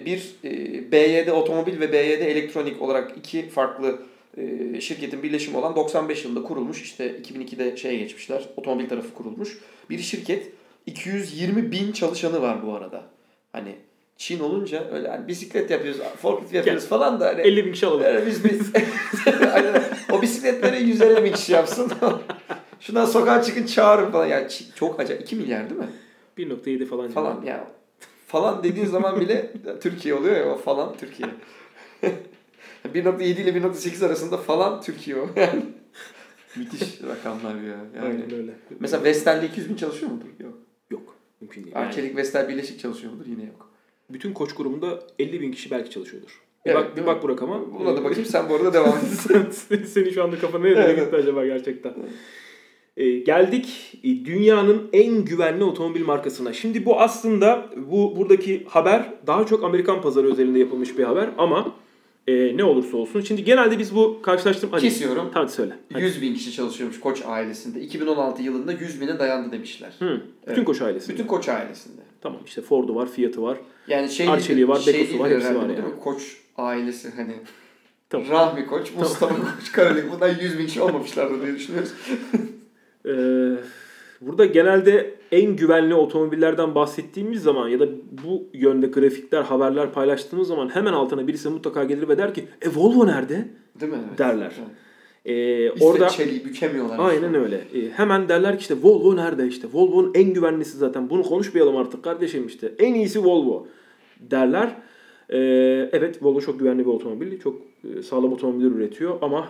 bir e, BYD otomobil ve BYD elektronik olarak iki farklı e, şirketin birleşimi olan 95 yılında kurulmuş. işte 2002'de şeye geçmişler. Otomobil tarafı kurulmuş. Bir şirket 220 bin çalışanı var bu arada. Hani Çin olunca öyle hani bisiklet yapıyoruz, forklift yapıyoruz falan da hani 50 bin kişi alalım. yani biz biz Aynen. o bisikletleri 150 bin kişi yapsın. Şuna sokağa çıkın çağırın falan. Yani çok acayip. 2 milyar değil mi? 1.7 falan. Falan ya. Falan dediğin zaman bile Türkiye oluyor ya o falan Türkiye. 1.7 ile 1.8 arasında falan Türkiye o. Yani. Müthiş rakamlar ya. Yani. Aynen öyle. Mesela Vestel'de 200 bin çalışıyor mudur? Yok. Yok. Mümkün değil. Yani Arçelik Vestel birleşik çalışıyor mudur? Yine yok. Bütün koç grubunda 50 bin kişi belki çalışıyordur. Bir Evet, bak, bir bak bu rakama. Buna da bakayım sen bu arada devam et. Sen- Senin şu anda kafana nereye Evet. gitti acaba gerçekten? Ee, geldik e, dünyanın en güvenli otomobil markasına. Şimdi bu aslında bu buradaki haber daha çok Amerikan pazarı özelinde yapılmış bir haber ama e, ne olursa olsun. Şimdi genelde biz bu karşılaştırma... Hadi, Kesiyorum. Hadi söyle. Hadi. 100 bin kişi çalışıyormuş Koç ailesinde. 2016 yılında 100 bine dayandı demişler. Hı, bütün Evet. koç ailesi. Bütün Koç ailesinde. Tamam işte Ford'u var, Fiat'ı var. Yani şey Arçelik'i var, şey Beko'su var, hepsi var yani. Koç ailesi hani Tamam. Rahmi Koç, Mustafa Koç, Karolin. Bundan 100 bin kişi olmamışlardır diye düşünüyoruz. Ee, burada genelde en güvenli otomobillerden bahsettiğimiz zaman ya da bu yönde grafikler, haberler paylaştığımız zaman hemen altına birisi mutlaka gelir ve der ki e Volvo nerede? Değil mi? Evet. Derler. Evet. Ee, de orada çeliği bükemiyorlar. aynen öyle. Ee, hemen derler ki işte Volvo nerede işte. Volvo'nun en güvenlisi zaten. Bunu konuşmayalım artık kardeşim işte. En iyisi Volvo derler. Ee, evet Volvo çok güvenli bir otomobil. Çok e, sağlam otomobiller üretiyor ama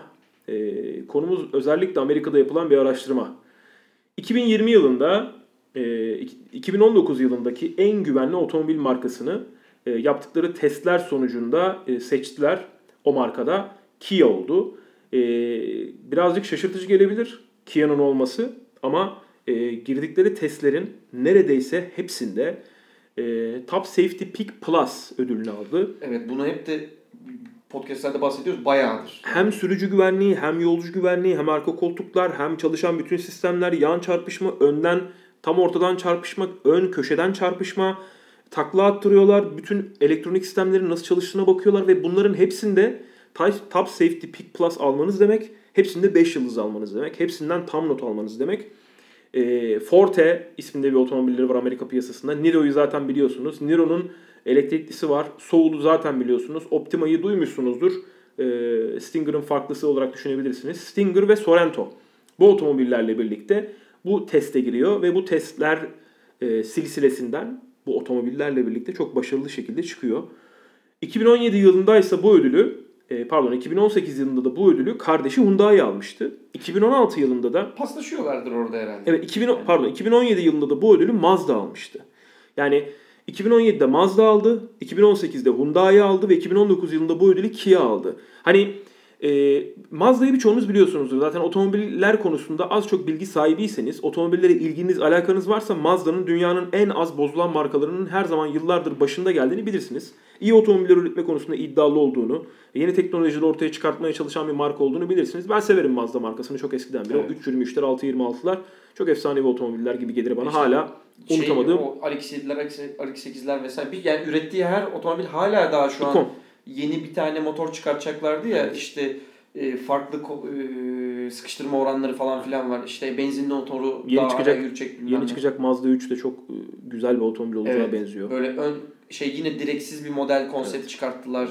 e, konumuz özellikle Amerika'da yapılan bir araştırma. 2020 yılında e, 2019 yılındaki en güvenli otomobil markasını e, yaptıkları testler sonucunda e, seçtiler. O markada Kia oldu. E, birazcık şaşırtıcı gelebilir Kia'nın olması ama e, girdikleri testlerin neredeyse hepsinde e, Top Safety Pick Plus ödülünü aldı. Evet bunu hep de podcastlerde bahsediyoruz bayağıdır. Hem sürücü güvenliği, hem yolcu güvenliği, hem arka koltuklar, hem çalışan bütün sistemler, yan çarpışma, önden tam ortadan çarpışma, ön köşeden çarpışma, takla attırıyorlar. Bütün elektronik sistemlerin nasıl çalıştığına bakıyorlar ve bunların hepsinde Top Safety Pick Plus almanız demek, hepsinde 5 yıldız almanız demek, hepsinden tam not almanız demek. E, Forte isminde bir otomobilleri var Amerika piyasasında. Niro'yu zaten biliyorsunuz. Niro'nun elektriklisi var. Soul'u zaten biliyorsunuz. Optima'yı duymuşsunuzdur. E, Stinger'ın farklısı olarak düşünebilirsiniz. Stinger ve Sorento. Bu otomobillerle birlikte bu teste giriyor ve bu testler e, silsilesinden bu otomobillerle birlikte çok başarılı şekilde çıkıyor. 2017 yılında ise bu ödülü e, pardon 2018 yılında da bu ödülü kardeşi Hyundai almıştı. 2016 yılında da Paslaşıyorlardır orada herhalde. Evet 2000 pardon 2017 yılında da bu ödülü Mazda almıştı. Yani 2017'de Mazda aldı, 2018'de Hyundai aldı ve 2019 yılında bu ödülü Kia aldı. Hani e, Mazda'yı birçoğunuz biliyorsunuzdur. Zaten otomobiller konusunda az çok bilgi sahibiyseniz, otomobillere ilginiz, alakanız varsa Mazda'nın dünyanın en az bozulan markalarının her zaman yıllardır başında geldiğini bilirsiniz. İyi otomobiller üretme konusunda iddialı olduğunu, yeni teknolojileri ortaya çıkartmaya çalışan bir marka olduğunu bilirsiniz. Ben severim Mazda markasını çok eskiden beri. Evet. O 323'ler, 626'lar çok efsanevi otomobiller gibi gelir bana. İşte Hala Şey, unutamadığım o RX-7'ler, RX-8'ler vesaire. Bir, yani ürettiği her otomobil hala daha şu an ikon. Yeni bir tane motor çıkartacaklardı ya işte e, farklı e, sıkıştırma oranları falan filan var. İşte benzinli motoru Yeni daha çıkacak- yürüyecek Yeni ne. çıkacak Mazda 3 de çok e, güzel bir otomobil olacağı Evet. benziyor. Böyle ön şey yine direksiz bir model konsept çıkarttılar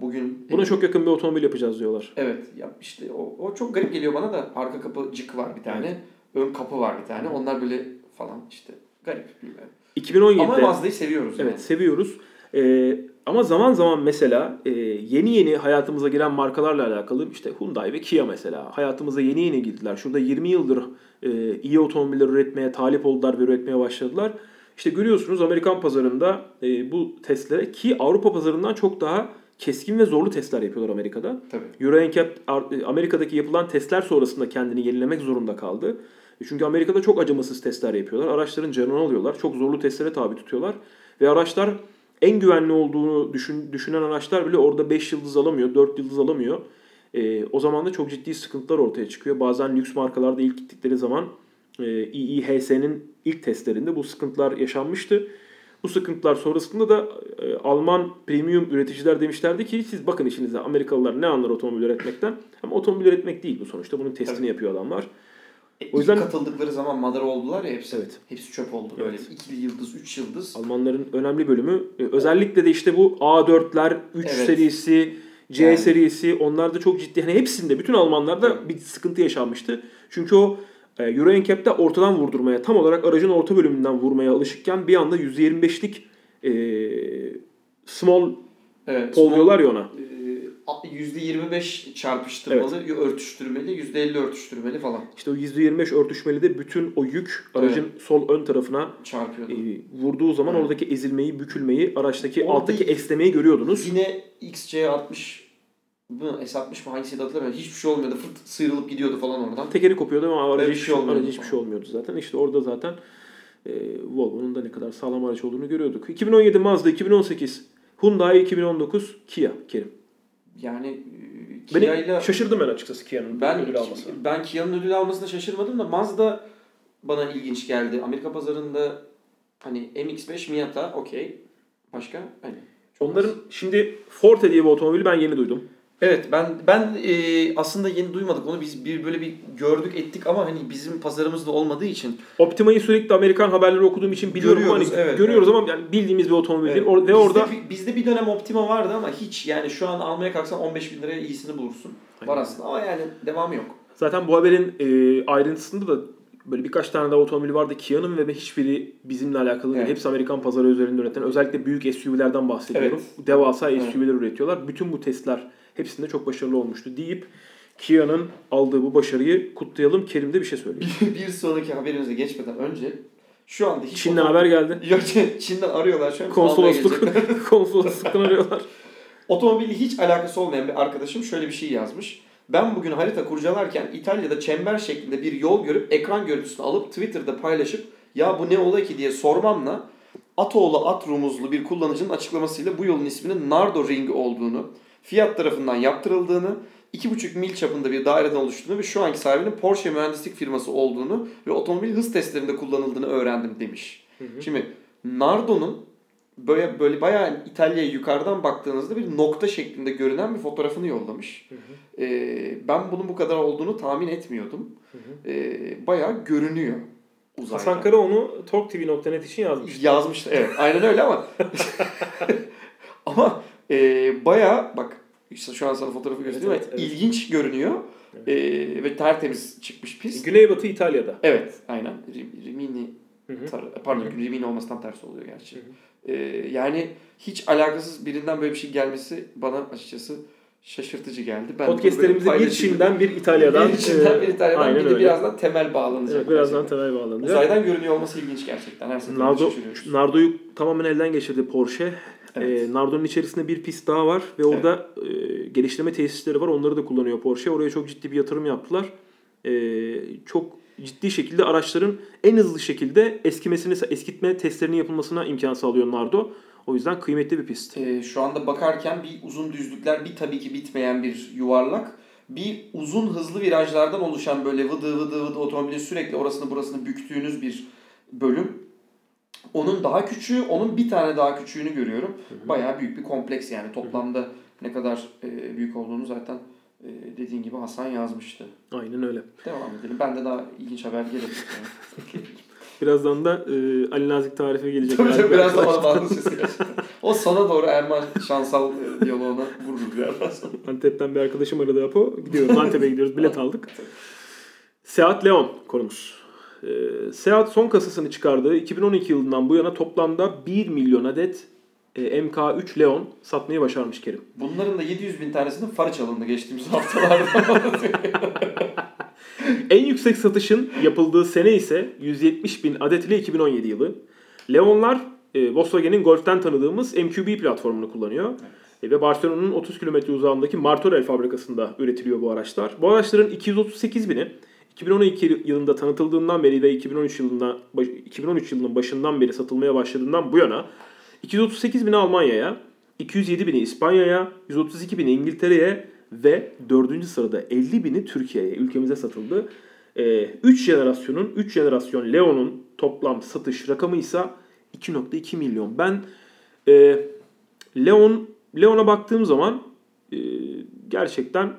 bugün. Buna E, çok yakın bir otomobil yapacağız diyorlar. Evet ya işte o, o çok garip geliyor bana da arka kapıcık var bir tane. Ön kapı var bir tane. Onlar böyle falan işte garip bilmiyorum. 2017'de Ama Mazda'yı seviyoruz evet yani. seviyoruz. Ee, ama zaman zaman mesela e, yeni yeni hayatımıza giren markalarla alakalı işte Hyundai ve Kia mesela hayatımıza yeni yeni girdiler. Şurada 20 yıldır e, iyi otomobiller üretmeye talip oldular ve üretmeye başladılar. İşte görüyorsunuz Amerikan pazarında e, bu testlere ki Avrupa pazarından çok daha keskin ve zorlu testler yapıyorlar Amerika'da. Tabii. Euro NCAP e, Amerika'daki yapılan testler sonrasında kendini yenilemek zorunda kaldı. E, Çünkü Amerika'da çok acımasız testler yapıyorlar. Araçların canını alıyorlar. Çok zorlu testlere tabi tutuyorlar. Ve araçlar en güvenli olduğunu düşün, düşünen araçlar bile orada 5 yıldız alamıyor, 4 yıldız alamıyor. E, o zaman da çok ciddi sıkıntılar ortaya çıkıyor. Bazen lüks markalarda ilk gittikleri zaman e, İİHS'nin ilk testlerinde bu sıkıntılar yaşanmıştı. Bu sıkıntılar sonrasında da e, Alman premium üreticiler demişlerdi ki siz bakın işinize Amerikalılar ne anlar otomobil üretmekten. Ama otomobil üretmek değil bu sonuçta. Bunun testini Tabii. yapıyor adamlar. E, O yüzden- katıldıkları zaman madara oldular ya hepsi. Evet. Hepsi çöp oldu böyle. Evet. İkili yıldız, üç yıldız. Almanların önemli bölümü e, özellikle de işte bu A4'ler, 3 Evet. serisi, C Yani. serisi onlarda çok ciddi. Hani hepsinde bütün Almanlarda Evet. bir sıkıntı yaşanmıştı. Çünkü o e, Euro NCAP'te ortadan vurdurmaya, tam olarak aracın orta bölümünden vurmaya alışıkken bir anda %25'lik e, small Evet. pole small- diyorlar ya ona. e, %25 çarpıştırmalı, örtüştürmeli, %50 örtüştürmeli falan İşte o %25 örtüşmeli de bütün o yük aracın sol ön tarafına çarpıyordu. e, vurduğu zaman Evet. oradaki ezilmeyi, bükülmeyi, araçtaki Orada- alttaki esnemeyi görüyordunuz. Yine XC60 bu S60 mı hangisiydi hatırlamıyorum. Hiçbir şey olmuyordu. Fırt sıyrılıp gidiyordu falan oradan. Tekeri kopuyordu ama aracı bir hiçbir, şey olmuyordu aracı hiçbir şey olmuyordu zaten. İşte orada zaten e, Volvo'nun da ne kadar sağlam araç olduğunu görüyorduk. 2017 Mazda, 2018 Hyundai, 2019 Kia Kerim. Yani e, Beni Kia'yla şaşırdım ben açıkçası Kia'nın ben ödül almasına. ben Kia'nın ödül almasına şaşırmadım da Mazda bana ilginç geldi. Amerika pazarında Hani MX-5 Miata okey. Başka? Hani. Onların şimdi Forte diye bir otomobili ben yeni duydum. Evet ben ben e, aslında yeni duymadık onu biz bir böyle bir gördük ettik ama hani bizim pazarımızda olmadığı için Optima'yı sürekli Amerikan haberleri okuduğum için biliyorum Görüyoruz, hani evet, görüyoruz ama yani bildiğimiz bir otomobil. Evet. Or- ve bizde, orada bizde bir dönem Optima vardı ama hiç yani şu an almaya kalksan 15 bin liraya iyisini bulursun. Var Aynen. aslında ama yani devamı yok. zaten bu haberin e, ayrıntısında da böyle birkaç tane daha otomobil vardı. Kia'nın ve hiçbiri bizimle alakalı değil. Evet. Hepsi Amerikan pazarı üzerinde üreten. Özellikle büyük SUV'lerden bahsediyorum. Devasa Evet. SUV'ler üretiyorlar. Bütün bu testler hepsinde çok başarılı olmuştu deyip Kia'nın aldığı bu başarıyı kutlayalım. Kerim de bir şey söyleyeyim. bir sonraki haberimize geçmeden önce şu anda hiç Çin'den otom- haber geldi. Yok Çin'den arıyorlar şu an. Konsolosluk, konsolosluktan arıyorlar. Otomobili hiç alakası olmayan bir arkadaşım şöyle bir şey yazmış. Ben bugün harita kurcalarken İtalya'da çember şeklinde bir yol görüp ekran görüntüsünü alıp Twitter'da paylaşıp ya bu ne ola ki diye sormamla Atoğlu at rumuzlu bir kullanıcının açıklamasıyla bu yolun isminin Nardo Ring olduğunu, Fiat tarafından yaptırıldığını, 2,5 mil çapında bir daireden oluştuğunu ve şu anki sahibinin Porsche mühendislik firması olduğunu ve otomobil hız testlerinde kullanıldığını öğrendim demiş. Şimdi Nardo'nun böyle böyle bayağı İtalya'ya yukarıdan baktığınızda bir nokta şeklinde görünen bir fotoğrafını yollamış. Ee, ben bunun bu kadar olduğunu tahmin etmiyordum. Ee, bayağı görünüyor uzayda. Hasan Kara onu TalkTV.net için yazmış. Yazmıştı evet aynen öyle ama ama e, bayağı bak işte şu an sana fotoğrafı göstereyim evet, evet, evet. ilginç görünüyor E, ve tertemiz çıkmış pist. Güneybatı İtalya'da. Evet aynen Rim- Rimini tar- pardon Rimini olması tam tersi oluyor gerçi. Hı E, yani hiç alakasız birinden böyle bir şey gelmesi bana açıkçası şaşırtıcı geldi. Ben böyle bir. Çin'den bir İtalya'dan. bir Çin'den bir e, İtalya'dan aynen bir de öyle. birazdan temel bağlanacak. Evet, birazdan gerçekten. temel bağlanacak. Uzaydan görünüyor olması ilginç gerçekten. Her Nardo. Nardo'yu tamamen elden geçirdi Porsche. Evet. Ee, Nardo'nun içerisinde bir pist daha var ve orada e, geliştirme tesisleri var. Onları da kullanıyor Porsche. Oraya çok ciddi bir yatırım yaptılar. E, çok ciddi şekilde araçların en hızlı şekilde eskimesini, eskitme testlerinin yapılmasına imkan sağlıyor Nardo. O yüzden kıymetli bir pist. Ee, şu anda bakarken bir uzun düzlükler, bir tabii ki bitmeyen bir yuvarlak, bir uzun hızlı virajlardan oluşan böyle vıdı vıdı vıdı otomobilin sürekli orasını burasını büktüğünüz bir bölüm. Onun daha küçüğü, onun bir tane daha küçüğünü görüyorum. Bayağı büyük bir kompleks yani. Toplamda ne kadar e, büyük olduğunu zaten e, dediğin gibi Hasan yazmıştı. Aynen öyle. Devam edelim. Ben de daha ilginç haber gelir. Birazdan da e, Ali Nazik tarife gelecek. Tabii tabii biraz da bağlı. O sona doğru Erman Şansal e, diyaloğuna vururuz bir yerden sonra. Antep'ten bir arkadaşım aradı Apo. Gidiyoruz. Antep'e gidiyoruz. Bilet aldık. Seat Leon konumuz. Ee, Seat son kasasını çıkardığı 2012 yılından bu yana toplamda 1 milyon adet e, MK3 Leon satmayı başarmış Kerim. Bunların da 700 bin tanesinin farı çalındı geçtiğimiz haftalarda. En yüksek satışın yapıldığı sene ise 170 bin adet ile 2017 yılı. Leonlar e, Volkswagen'in Golf'ten tanıdığımız MQB platformunu kullanıyor. E, ve Barcelona'nın 30 kilometre uzağındaki Martorell fabrikasında üretiliyor bu araçlar. Bu araçların 238 bini 2012 yılında tanıtıldığından beri ve 2013 yılında 2013 yılının başından beri satılmaya başladığından bu yana 238 bini Almanya'ya, 207 bini İspanya'ya, 132 bini İngiltere'ye ve 4. sırada 50 bini Türkiye'ye, ülkemize satıldı. 3 jenerasyonun, 3 jenerasyon Leon'un toplam satış rakamı ise 2.2 milyon. Ben e, Leon Leon'a baktığım zaman e, gerçekten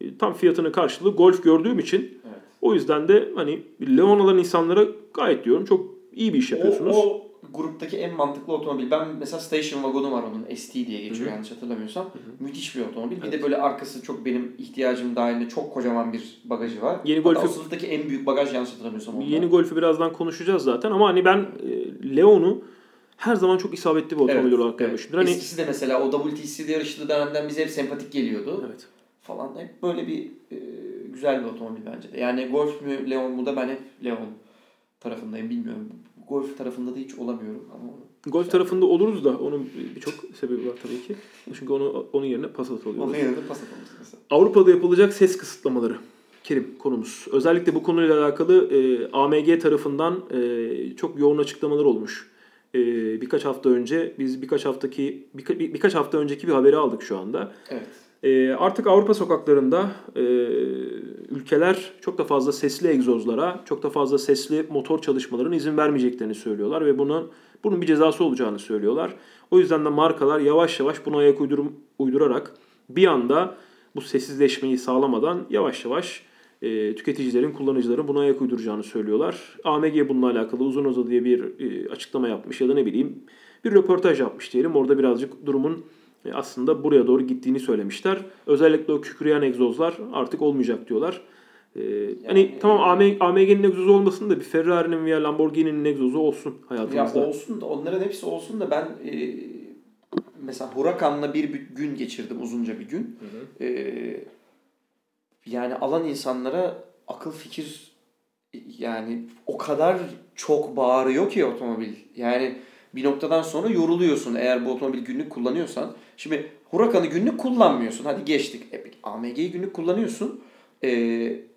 e, tam fiyatını karşılığı Golf gördüğüm için. O yüzden de hani Leon alan insanlara gayet diyorum çok iyi bir iş o, yapıyorsunuz. o gruptaki en mantıklı otomobil. Ben mesela Station Wagon'u var onun ST diye geçiyor yanlış hatırlamıyorsam. Müthiş bir otomobil. Bir de böyle arkası çok benim ihtiyacım dahilinde çok kocaman bir bagajı var. Yeni Hatta Golf'ü- o sınıftaki en büyük bagaj yanlış hatırlamıyorsam onda. Yeni Golf'ü birazdan konuşacağız zaten ama hani ben e, Leon'u her zaman çok isabetli bir otomobil Evet, olarak evet. görmüşümdür. Hani Eskisi de mesela o WTC'de yarıştığı dönemden bize hep sempatik geliyordu. evet. Falan. Hep böyle bir e, güzel bir otomobil bence de. Yani Golf mü Leon mu da ben hep Leon tarafındayım bilmiyorum. Golf tarafında da hiç olamıyorum ama Golf tarafında oluruz da onun birçok sebebi var tabii ki. Çünkü onu onun yerine Passat oluyor. onun yerine pas atılmış mesela. Avrupa'da yapılacak ses kısıtlamaları. Kerim konumuz. Özellikle bu konuyla alakalı e, AMG tarafından e, çok yoğun açıklamalar olmuş. E, birkaç hafta önce biz birkaç haftaki birka, bir- birkaç hafta önceki bir haberi aldık şu anda. Evet. E, artık Avrupa sokaklarında e, ülkeler çok da fazla sesli egzozlara, çok da fazla sesli motor çalışmalarına izin vermeyeceklerini söylüyorlar ve bunun bunun bir cezası olacağını söylüyorlar. O yüzden de markalar yavaş yavaş buna ayak uydur, uydurarak bir anda bu sessizleşmeyi sağlamadan yavaş yavaş e, tüketicilerin, kullanıcıların buna ayak uyduracağını söylüyorlar. AMG bununla alakalı uzun uzadı diye bir e, açıklama yapmış ya da ne bileyim bir röportaj yapmış diyelim. Orada birazcık durumun aslında buraya doğru gittiğini söylemişler. Özellikle o kükreyen egzozlar artık olmayacak diyorlar. Ee, yani, hani tamam AMG'nin egzozu olmasın da bir Ferrari'nin veya Lamborghini'nin egzozu olsun hayatımızda. Ya olsun da onların hepsi olsun da ben e, mesela Huracan'la bir, bir gün geçirdim uzunca bir gün. Hı hı. E, yani alan insanlara akıl fikir yani o kadar çok bağırıyor ki otomobil. Yani bir noktadan sonra yoruluyorsun eğer bu otomobil günlük kullanıyorsan. Şimdi Huracan'ı günlük kullanmıyorsun. Hadi geçtik. E, AMG'yi günlük kullanıyorsun. E,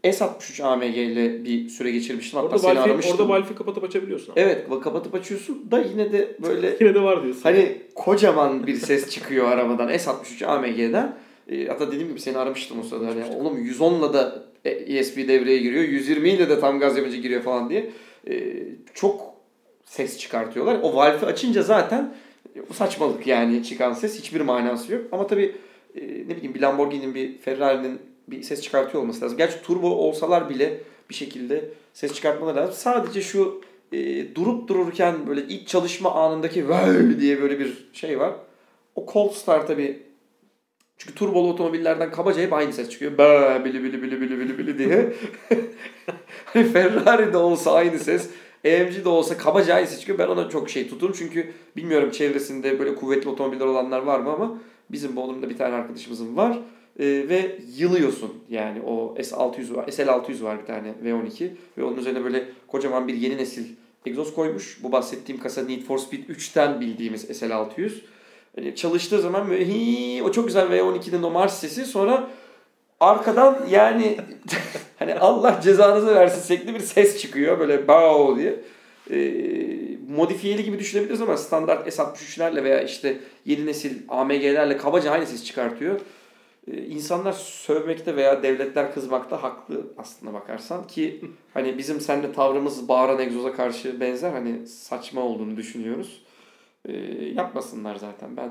S63 AMG ile bir süre geçirmiştim. Hatta orada seni valfi, aramıştım. Orada valfi kapatıp açabiliyorsun. Ama. Evet kapatıp açıyorsun da yine de böyle... yine de var diyorsun. Hani kocaman bir ses çıkıyor arabadan S63 AMG'den. E, hatta dediğim gibi seni aramıştım o sırada. Hani, oğlum 110'la da ESP devreye giriyor. 120 ile de tam gaz yapınca giriyor falan diye. E, çok ses çıkartıyorlar. O valfi açınca zaten saçmalık yani çıkan ses hiçbir manası yok. Ama tabii e, ne bileyim bir Lamborghini'nin bir Ferrari'nin bir ses çıkartıyor olması lazım. Gerçi turbo olsalar bile bir şekilde ses çıkartmaları lazım. Sadece şu e, durup dururken böyle ilk çalışma anındaki vay diye böyle bir şey var. O cold start'a bir çünkü turbolu otomobillerden kabaca hep aynı ses çıkıyor. Bili bili bili bili bili bili diye. hani Ferrari'de olsa aynı ses. AMG de olsa kabaca çıkıyor. Ben ona çok şey tuturum. Çünkü bilmiyorum çevresinde böyle kuvvetli otomobiller olanlar var mı ama bizim Bodrum'da bir tane arkadaşımızın var. Ee, ve yılıyorsun yani o S600 var. SL600 var bir tane V12 ve onun üzerine böyle kocaman bir yeni nesil egzoz koymuş. Bu bahsettiğim kasa Need for Speed 3'ten bildiğimiz SL600. Hani çalıştığı zaman böyle hii, o çok güzel V12'nin o marş sesi sonra arkadan yani hani Allah cezanızı versin şekli bir ses çıkıyor böyle bao diye. Ee, modifiyeli gibi düşünebiliriz ama standart S63'lerle veya işte yeni nesil AMG'lerle kabaca aynı ses çıkartıyor. Ee, insanlar sövmekte veya devletler kızmakta haklı aslında bakarsan ki hani bizim seninle tavrımız bağıran egzoza karşı benzer hani saçma olduğunu düşünüyoruz. Ee, yapmasınlar zaten ben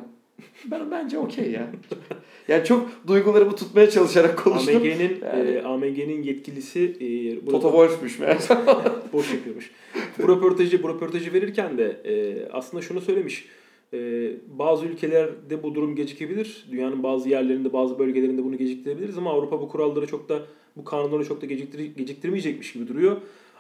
ben bence okey ya. yani çok duygularımı tutmaya çalışarak konuştum. AMG'nin yani. e, AMG'nin yetkilisi e, Toto Wolff'muş meğerse. boş yapıyormuş. bu röportajı bu röportajı verirken de e, aslında şunu söylemiş. E, bazı ülkelerde bu durum gecikebilir. Dünyanın bazı yerlerinde, bazı bölgelerinde bunu geciktirebiliriz ama Avrupa bu kuralları çok da bu kanunları çok da geciktir geciktirmeyecekmiş gibi duruyor.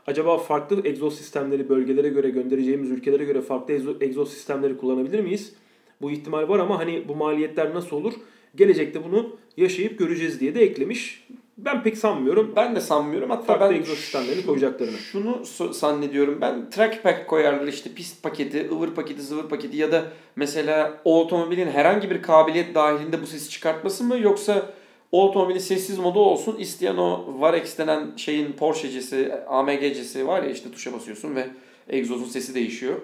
Acaba farklı egzoz sistemleri bölgelere göre göndereceğimiz ülkelere göre farklı egzoz sistemleri kullanabilir miyiz? Bu ihtimal var ama hani bu maliyetler nasıl olur? Gelecekte bunu yaşayıp göreceğiz diye de eklemiş. Ben pek sanmıyorum. Ben de sanmıyorum. Hatta Farklı ben sistemlerini koyacaklarını. Şunu zannediyorum ben. Track pack koyarlar işte pist paketi, ıvır paketi, zıvır paketi ya da mesela o otomobilin herhangi bir kabiliyet dahilinde bu sesi çıkartması mı yoksa o otomobilin sessiz modu olsun. isteyen o Varex denen şeyin Porsche'cisi, AMG'cisi var ya işte tuşa basıyorsun ve egzozun sesi değişiyor.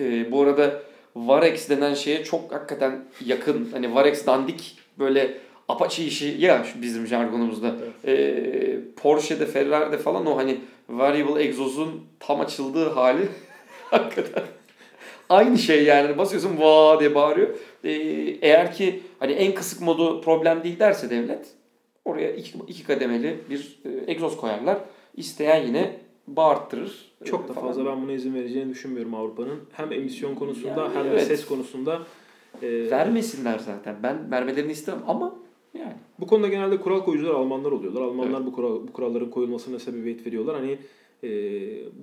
Ee, bu arada Varex denen şeye çok hakikaten yakın. Hani Varex dandik böyle Apache işi ya bizim jargonumuzda. Evet. Ee, Porsche'de, Ferrari'de falan o hani variable egzozun tam açıldığı hali hakikaten aynı şey yani. Basıyorsun va diye bağırıyor. Ee, eğer ki hani en kısık modu problem değil derse devlet oraya iki, iki kademeli bir e, egzoz koyarlar. İsteyen yine bağırttırır. Çok da falan. fazla ben buna izin vereceğini düşünmüyorum Avrupa'nın. Hem emisyon konusunda yani, hem evet. de ses konusunda. E, Vermesinler zaten. Ben vermelerini istemem ama yani. Bu konuda genelde kural koyucular Almanlar oluyorlar. Almanlar evet. bu, kural, bu kuralların koyulmasına sebebiyet veriyorlar. Hani e,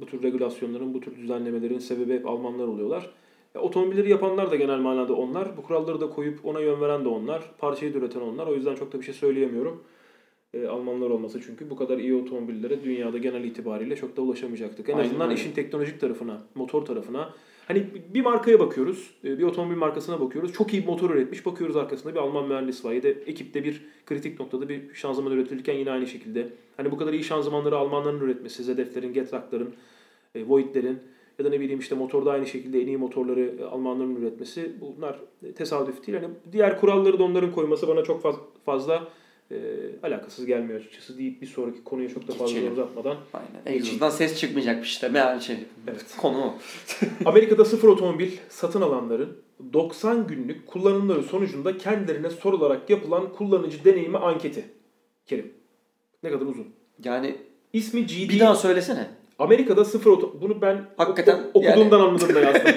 bu tür regülasyonların, bu tür düzenlemelerin sebebi hep Almanlar oluyorlar. E, otomobilleri yapanlar da genel manada onlar. Bu kuralları da koyup ona yön veren de onlar. Parçayı da üreten onlar. O yüzden çok da bir şey söyleyemiyorum e, Almanlar olması çünkü bu kadar iyi otomobillere dünyada genel itibariyle çok da ulaşamayacaktık. En Aynen azından öyle. işin teknolojik tarafına, motor tarafına. Hani bir markaya bakıyoruz, e, bir otomobil markasına bakıyoruz. Çok iyi bir motor üretmiş. Bakıyoruz arkasında bir Alman mühendis var ya da ekipte bir kritik noktada bir şanzıman üretilirken yine aynı şekilde. Hani bu kadar iyi şanzımanları Almanların üretmesi, Zedef'lerin, Getrag'ların, e, Voigt'lerin ya da ne bileyim işte motorda aynı şekilde en iyi motorları e, Almanların üretmesi bunlar tesadüf değil. Hani diğer kuralları da onların koyması bana çok faz- fazla e, alakasız gelmiyor açıkçası deyip bir sonraki konuya çok da fazla Geçelim. uzatmadan. Aynen. Egzozdan ses çıkmayacakmış işte. Meğer şey. Evet. Konu o. Amerika'da sıfır otomobil satın alanların 90 günlük kullanımları sonucunda kendilerine sorularak yapılan kullanıcı deneyimi anketi. Kerim. Ne kadar uzun. Yani İsmi GD. bir daha söylesene. Amerika'da sıfır oto... Bunu ben Hakikaten okuduğumdan anladım da yazdım.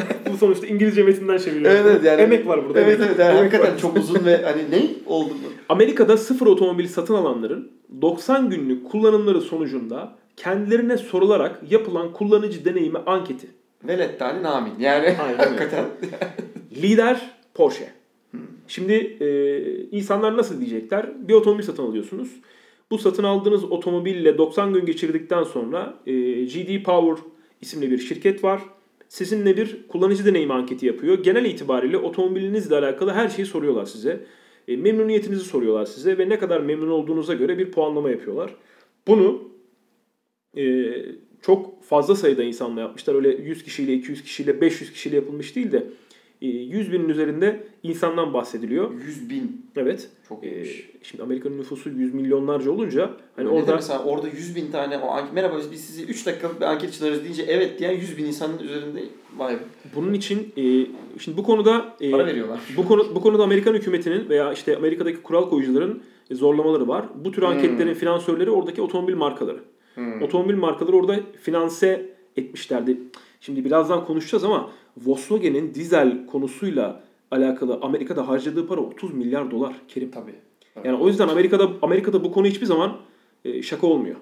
sonuçta İngilizce metinden çeviriyorum. Emek var burada. Evet evet yani Emek hakikaten var. çok uzun ve hani ne oldu mu? Amerika'da sıfır otomobil satın alanların 90 günlük kullanımları sonucunda kendilerine sorularak yapılan kullanıcı deneyimi anketi. Velet tali namin. Yani Aynen hakikaten. Lider Porsche. Şimdi e, insanlar nasıl diyecekler? Bir otomobil satın alıyorsunuz. Bu satın aldığınız otomobille 90 gün geçirdikten sonra e, GD Power isimli bir şirket var. Sizinle bir kullanıcı deneyimi anketi yapıyor. Genel itibariyle otomobilinizle alakalı her şeyi soruyorlar size. E, memnuniyetinizi soruyorlar size ve ne kadar memnun olduğunuza göre bir puanlama yapıyorlar. Bunu e, çok fazla sayıda insanla yapmışlar. Öyle 100 kişiyle, 200 kişiyle, 500 kişiyle yapılmış değil de 100 binin üzerinde insandan bahsediliyor. 100 bin. Evet. Çok E, iyiymiş. şimdi Amerika'nın nüfusu 100 milyonlarca olunca hani Öyle orada mesela orada 100 bin tane o anket, merhaba biz- sizi 3 dakikalık bir anket için arıyoruz deyince evet diyen 100 bin insanın üzerinde vay be. bunun için e, şimdi bu konuda e, Para veriyorlar. bu konu bu konuda Amerikan hükümetinin veya işte Amerika'daki kural koyucuların zorlamaları var. Bu tür Hmm. anketlerin finansörleri oradaki otomobil markaları. Hmm. Otomobil markaları orada finanse etmişlerdi. Şimdi birazdan konuşacağız ama Volkswagen'in dizel konusuyla alakalı Amerika'da harcadığı para 30 milyar dolar Kerim. Tabii. Yani o yüzden Amerika'da Amerika'da bu konu hiçbir zaman e, şaka olmuyor.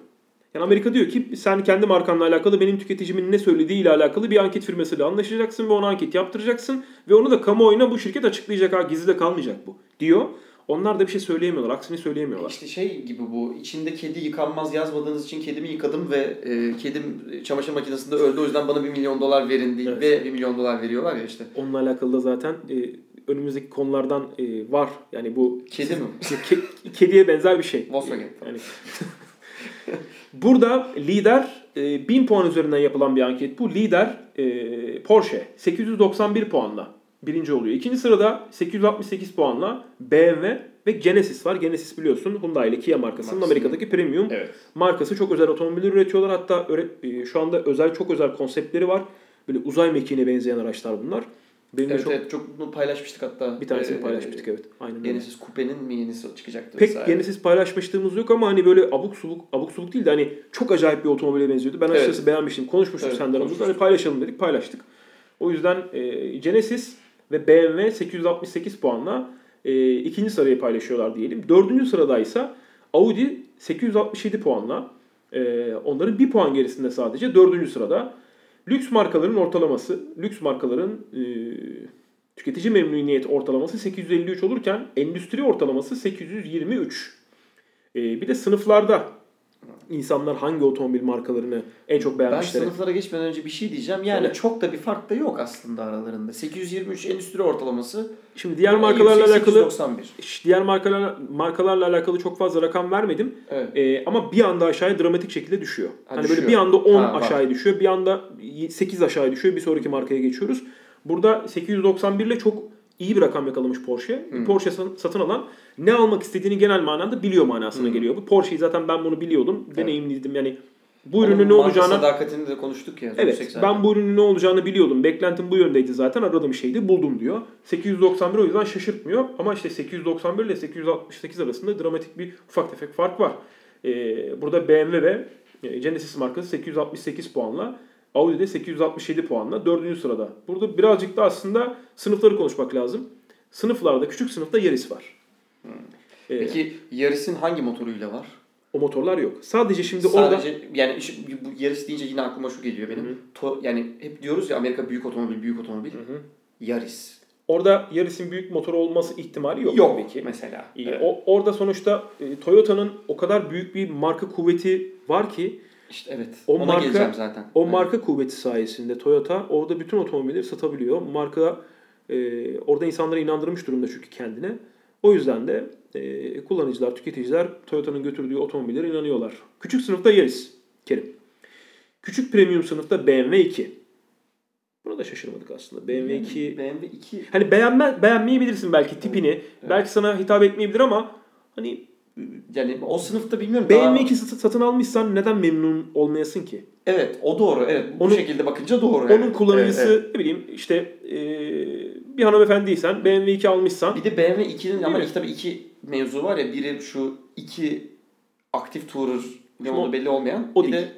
Yani Amerika diyor ki sen kendi markanla alakalı benim tüketicimin ne söylediği ile alakalı bir anket firmasıyla anlaşacaksın ve ona anket yaptıracaksın ve onu da kamuoyuna bu şirket açıklayacak ha gizli de kalmayacak bu diyor. Onlar da bir şey söyleyemiyorlar. Aksini söyleyemiyorlar. İşte şey gibi bu. içinde kedi yıkanmaz yazmadığınız için kedimi yıkadım ve e, kedim çamaşır makinesinde öldü. O yüzden bana 1 milyon dolar verin değil Evet. ve 1 milyon dolar veriyorlar ya işte. Onunla alakalı da zaten e, önümüzdeki konulardan e, var. Yani bu Kedi mi? ke- kediye benzer bir şey. Volkswagen. Yani Burada lider e, 1000 puan üzerinden yapılan bir anket bu. Lider e, Porsche 891 puanla birinci oluyor. İkinci sırada 868 puanla BMW ve Genesis var. Genesis biliyorsun Hyundai ile Kia markasının Markasının- Amerika'daki premium Evet. markası. Çok özel otomobiller üretiyorlar. Hatta öyle, e, şu anda özel çok özel konseptleri var. Böyle uzay mekiğine benzeyen araçlar bunlar. Benim Evet, çok evet çok bunu paylaşmıştık hatta. bir tanesini Ee, paylaşmıştık evet. Aynen öyle. Genesis Coupe'nin mi yenisi çıkacaktı? Pek vesaire. yenisiz paylaşmışlığımız yok ama hani böyle abuk subuk abuk subuk değil de hani çok acayip bir otomobile benziyordu. Ben açıkçası Evet. beğenmiştim. Konuşmuştuk Evet, senden. Hani paylaşalım dedik. Paylaştık. O yüzden e, Genesis ve BMW 868 puanla e, ikinci sırayı paylaşıyorlar diyelim. Dördüncü sırada ise Audi 867 puanla e, onların bir puan gerisinde sadece dördüncü sırada. Lüks markaların ortalaması, lüks markaların e, tüketici memnuniyet ortalaması 853 olurken endüstri ortalaması 823. E, bir de sınıflarda insanlar hangi otomobil markalarını en çok Ben beğenmişler. sınıflara geçmeden önce bir şey diyeceğim. Yani Söyle. çok da bir fark da yok aslında aralarında. 823 endüstri ortalaması. Şimdi diğer markalarla yüksek alakalı 891. diğer markalar markalarla alakalı çok fazla rakam vermedim. Evet. E, ama bir anda aşağıya dramatik şekilde düşüyor. Ha, hani böyle düşüyor. bir anda 10 Ha, var. aşağıya düşüyor, bir anda 8 aşağıya düşüyor. Bir sonraki markaya geçiyoruz. Burada 891 ile çok iyi bir rakam yakalamış Porsche. Hmm. Porsche satın- alan ne almak istediğini genel manada biliyor manasına Hmm. geliyor. Bu Porsche'yi zaten ben bunu biliyordum, Evet. deneyimliydim. Yani bu Onun ürünün ne olacağını sadakatini de konuştuk ya. Evet yüksek zaten. ben bu ürünün ne olacağını biliyordum. Beklentim bu yöndeydi zaten. Aradığım şeydi buldum diyor. 891 o yüzden şaşırtmıyor. Ama işte 891 ile 868 arasında dramatik bir ufak tefek fark var. Ee, burada BMW ve Genesis markası 868 puanla. Audi de 867 puanla. Dördüncü sırada. Burada birazcık da aslında sınıfları konuşmak lazım. Sınıflarda küçük sınıfta Yaris var. Ee, Peki Yaris'in hangi motoruyla var? o motorlar yok. Sadece şimdi orada Sadece yani işi- bu Yaris deyince yine aklıma şu geliyor benim. To- yani hep diyoruz ya Amerika büyük otomobil, büyük otomobil. Hı hı. Yaris. orada Yaris'in büyük motor olması ihtimali yok, Yok, tabii ki. mesela. İyi. Evet. O, orada sonuçta e, Toyota'nın o kadar büyük bir marka kuvveti var ki İşte evet. O Ona marka- geleceğim zaten. o Evet. marka kuvveti sayesinde Toyota orada bütün otomobilleri satabiliyor. Marka e, orada insanları inandırmış durumda çünkü kendine. O yüzden de e, kullanıcılar, tüketiciler Toyota'nın götürdüğü otomobillere inanıyorlar. Küçük sınıfta Yaris. Kerim. Küçük premium sınıfta BMW 2. Buna da şaşırmadık aslında. BMW 2 BMW 2 hani beğenme beğenmeyebilirsin belki tipini. Belki sana hitap etmeyebilir ama hani yani o sınıfta bilmiyorum. BMW daha- 2 sat- satın almışsan neden memnun olmayasın ki? Evet o doğru. Evet. Bu Onun- şekilde bakınca doğru. Onun evet. kullanıcısı Evet, evet. ne bileyim işte eee, bir hanımefendiysen BMW 2 almışsan Bir de BMW 2'nin ama mi? iki, tabii iki mevzu var ya. Biri şu iki aktif tourer ne olduğu belli olmayan. o bir değil. de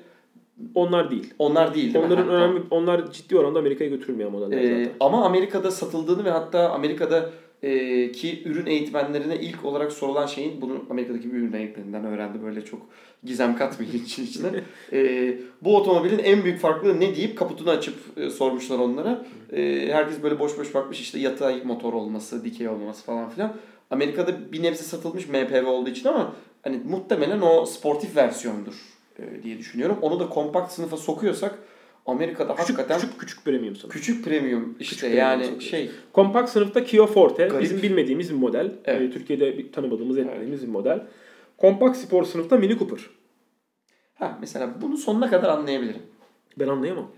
onlar değil. onlar değil değil mi? Onların Ha, önemli onlar ciddi oranda Amerika'ya götürülmeyen modeller Ee, zaten. ama Amerika'da satıldığını ve hatta Amerika'da e, ki ürün eğitmenlerine ilk olarak sorulan şeyin bunu Amerika'daki bir ürün eğitmeninden öğrendi böyle çok gizem katmayın için içine. Ee, bu otomobilin en büyük farklılığı ne deyip kaputunu açıp e, sormuşlar onlara. Ee, herkes böyle boş boş bakmış işte yatay motor olması, dikey olması falan filan. Amerika'da bir nebze satılmış MPV olduğu için ama hani muhtemelen o sportif versiyondur e, diye düşünüyorum. Onu da kompakt sınıfa sokuyorsak Amerika'da Küçük, hakikaten küçük küçük premium sınıf. Küçük premium işte premium yani satıyor. şey Kompakt sınıfta Kia Forte Garip. bizim bilmediğimiz bir model. Evet. Ee, Türkiye'de bir tanımadığımız etmediğimiz bir model. Kompakt spor sınıfta Mini Cooper. ha mesela bunu sonuna kadar anlayabilirim. Ben anlayamam.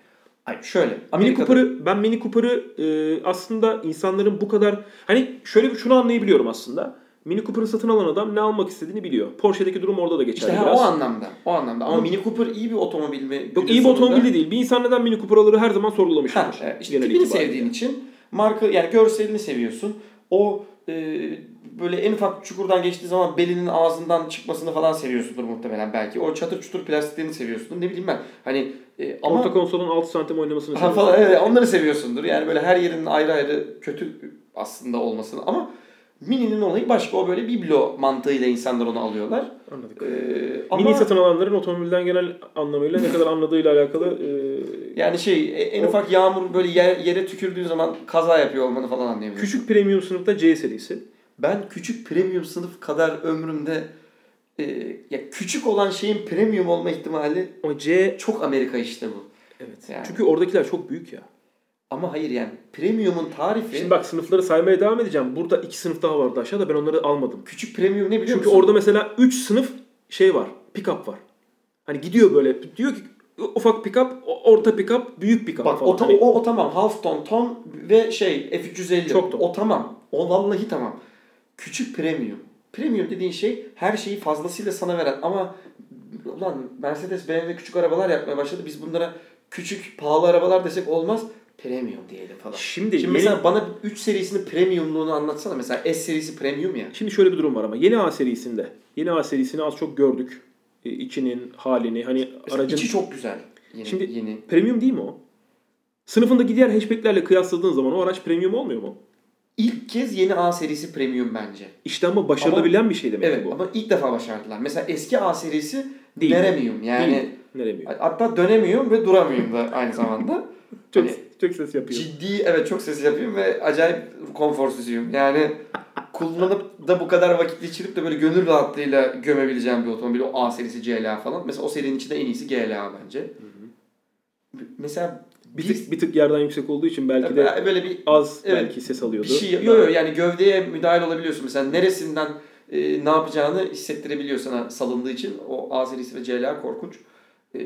Ay şöyle Mini Amerika'da Cooper'ı ben Mini Cooper'ı e, aslında insanların bu kadar hani şöyle bir şunu anlayabiliyorum aslında. Mini Cooper'ı satın alan adam ne almak istediğini biliyor. Porsche'deki durum orada da geçerli işte biraz. o anlamda. O anlamda ama Ama- Mini Cooper iyi bir otomobil mi? Yok iyi bir otomobil de değil. Bir insan neden Mini Cooper alır her zaman sorgulamıştır. Ha, evet, işte tipini itibariyle. sevdiğin için marka yani görselini seviyorsun. O e, böyle en ufak çukurdan geçtiği zaman belinin ağzından çıkmasını falan seviyorsundur muhtemelen belki. O çatır çutur plastiklerini seviyorsundur. Ne bileyim ben. Hani e, ama Orta konsolun 6 santim oynamasını Ha seviyorum. falan evet onları seviyorsundur. Yani böyle her yerinin ayrı ayrı kötü aslında olmasını ama Mini'nin olayı başka o böyle biblo mantığıyla insanlar onu alıyorlar. Anladık. Ee, ama Mini satın alanların otomobilden genel anlamıyla ne kadar anladığıyla alakalı e, yani şey e, en O- ufak yağmur böyle yer- yere tükürdüğün zaman kaza yapıyor olmanı falan anlayabiliyorsun. küçük premium sınıfta C serisi. Ben küçük premium sınıf kadar ömrümde e, ya küçük olan şeyin premium olma ihtimali O C çok Amerika işte bu. evet. Yani. Çünkü oradakiler çok büyük ya. Ama hayır yani premium'un tarifi Şimdi bak sınıfları saymaya devam edeceğim. Burada iki sınıf daha vardı aşağıda. Ben onları almadım. küçük premium ne biliyor Çünkü musun? orada mesela 3 sınıf şey var. Pick-up var. Hani gidiyor böyle. Diyor ki ufak pick-up, orta pick-up, büyük pick-up Bak falan. o, ta- Hani o, o tamam half ton ton ve şey F350. Çok ton. O tamam. O vallahi tamam. Küçük premium. Premium dediğin şey her şeyi fazlasıyla sana veren ama ulan Mercedes BMW küçük arabalar yapmaya başladı. Biz bunlara küçük pahalı arabalar desek olmaz. Premium diyelim falan. Şimdi, Şimdi yeni- mesela bana 3 serisinin premiumluğunu anlatsana. Mesela S serisi premium ya. Şimdi şöyle bir durum var ama yeni A serisinde. Yeni A serisini az çok gördük. E, içinin halini hani Mesela aracın içi çok güzel. Yeni, Şimdi- yeni. premium değil mi o? Sınıfındaki diğer hatchback'lerle kıyasladığın zaman o araç premium olmuyor mu? İlk kez yeni A serisi premium bence. İşte ama başarılabilen bir şey demek Evet bu. ama ilk defa başardılar. Mesela eski A serisi Değil. veremiyorum. Yani Değil. Büyük? hatta dönemiyorum ve duramıyorum da aynı zamanda. Çok, Hani çok ses yapıyor. ciddi evet çok ses yapıyorum ve acayip konforsuzuyum. Yani kullanıp da bu kadar vakit geçirip de böyle gönül rahatlığıyla gömebileceğim bir otomobil. O A serisi CLA falan. Mesela o serinin içinde en iyisi GLA bence. Mesela Bir tık, bir tık yerden yüksek olduğu için belki de böyle bir az Evet. belki ses alıyordu. bir şey yok yok yani gövdeye müdahil olabiliyorsun. Mesela neresinden e, ne yapacağını hissettirebiliyor sana salındığı için. O A serisi ve CLA korkunç. E,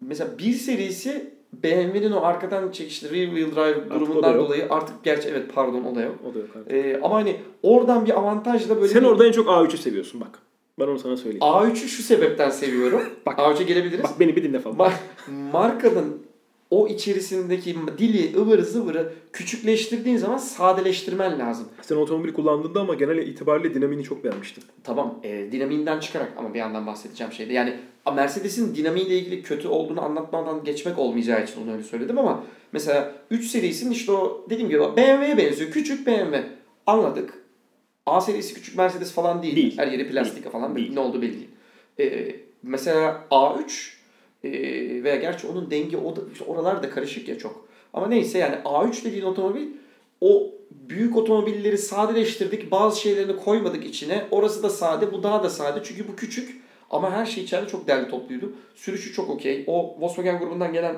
mesela bir serisi BMW'nin o arkadan çekişli rear wheel drive durumundan dolayı artık gerçi evet pardon o da yok. O da yok artık. E, ama hani oradan bir avantajla böyle Sen bir orada en çok A3'ü seviyorsun bak. Ben onu sana söyleyeyim. A3'ü şu sebepten seviyorum. Bak. A3'e gelebiliriz. Bak beni bir dinle falan. Ma- markanın o içerisindeki dili, ıvırı zıvırı küçükleştirdiğin zaman sadeleştirmen lazım. Sen otomobil kullandığında ama genel itibariyle dinamini çok beğenmiştin. Tamam e, dinamiğinden çıkarak ama bir yandan bahsedeceğim şeyde. Yani Mercedes'in dinamiğiyle ilgili kötü olduğunu anlatmadan geçmek olmayacağı için onu öyle söyledim ama mesela 3 serisinin işte o dediğim gibi BMW'ye benziyor. Küçük BMW. Anladık. A serisi küçük Mercedes falan değil. Değil. Her yeri plastik falan Değil. ne oldu belli değil. E, mesela A3 e, veya gerçi onun dengi o da, işte oralar da karışık ya çok. Ama neyse yani A3 dediğin otomobil o büyük otomobilleri sadeleştirdik. Bazı şeylerini koymadık içine. Orası da sade, bu daha da sade. Çünkü bu küçük ama her şey içeride çok derli topluydu. Sürüşü çok okey. O Volkswagen grubundan gelen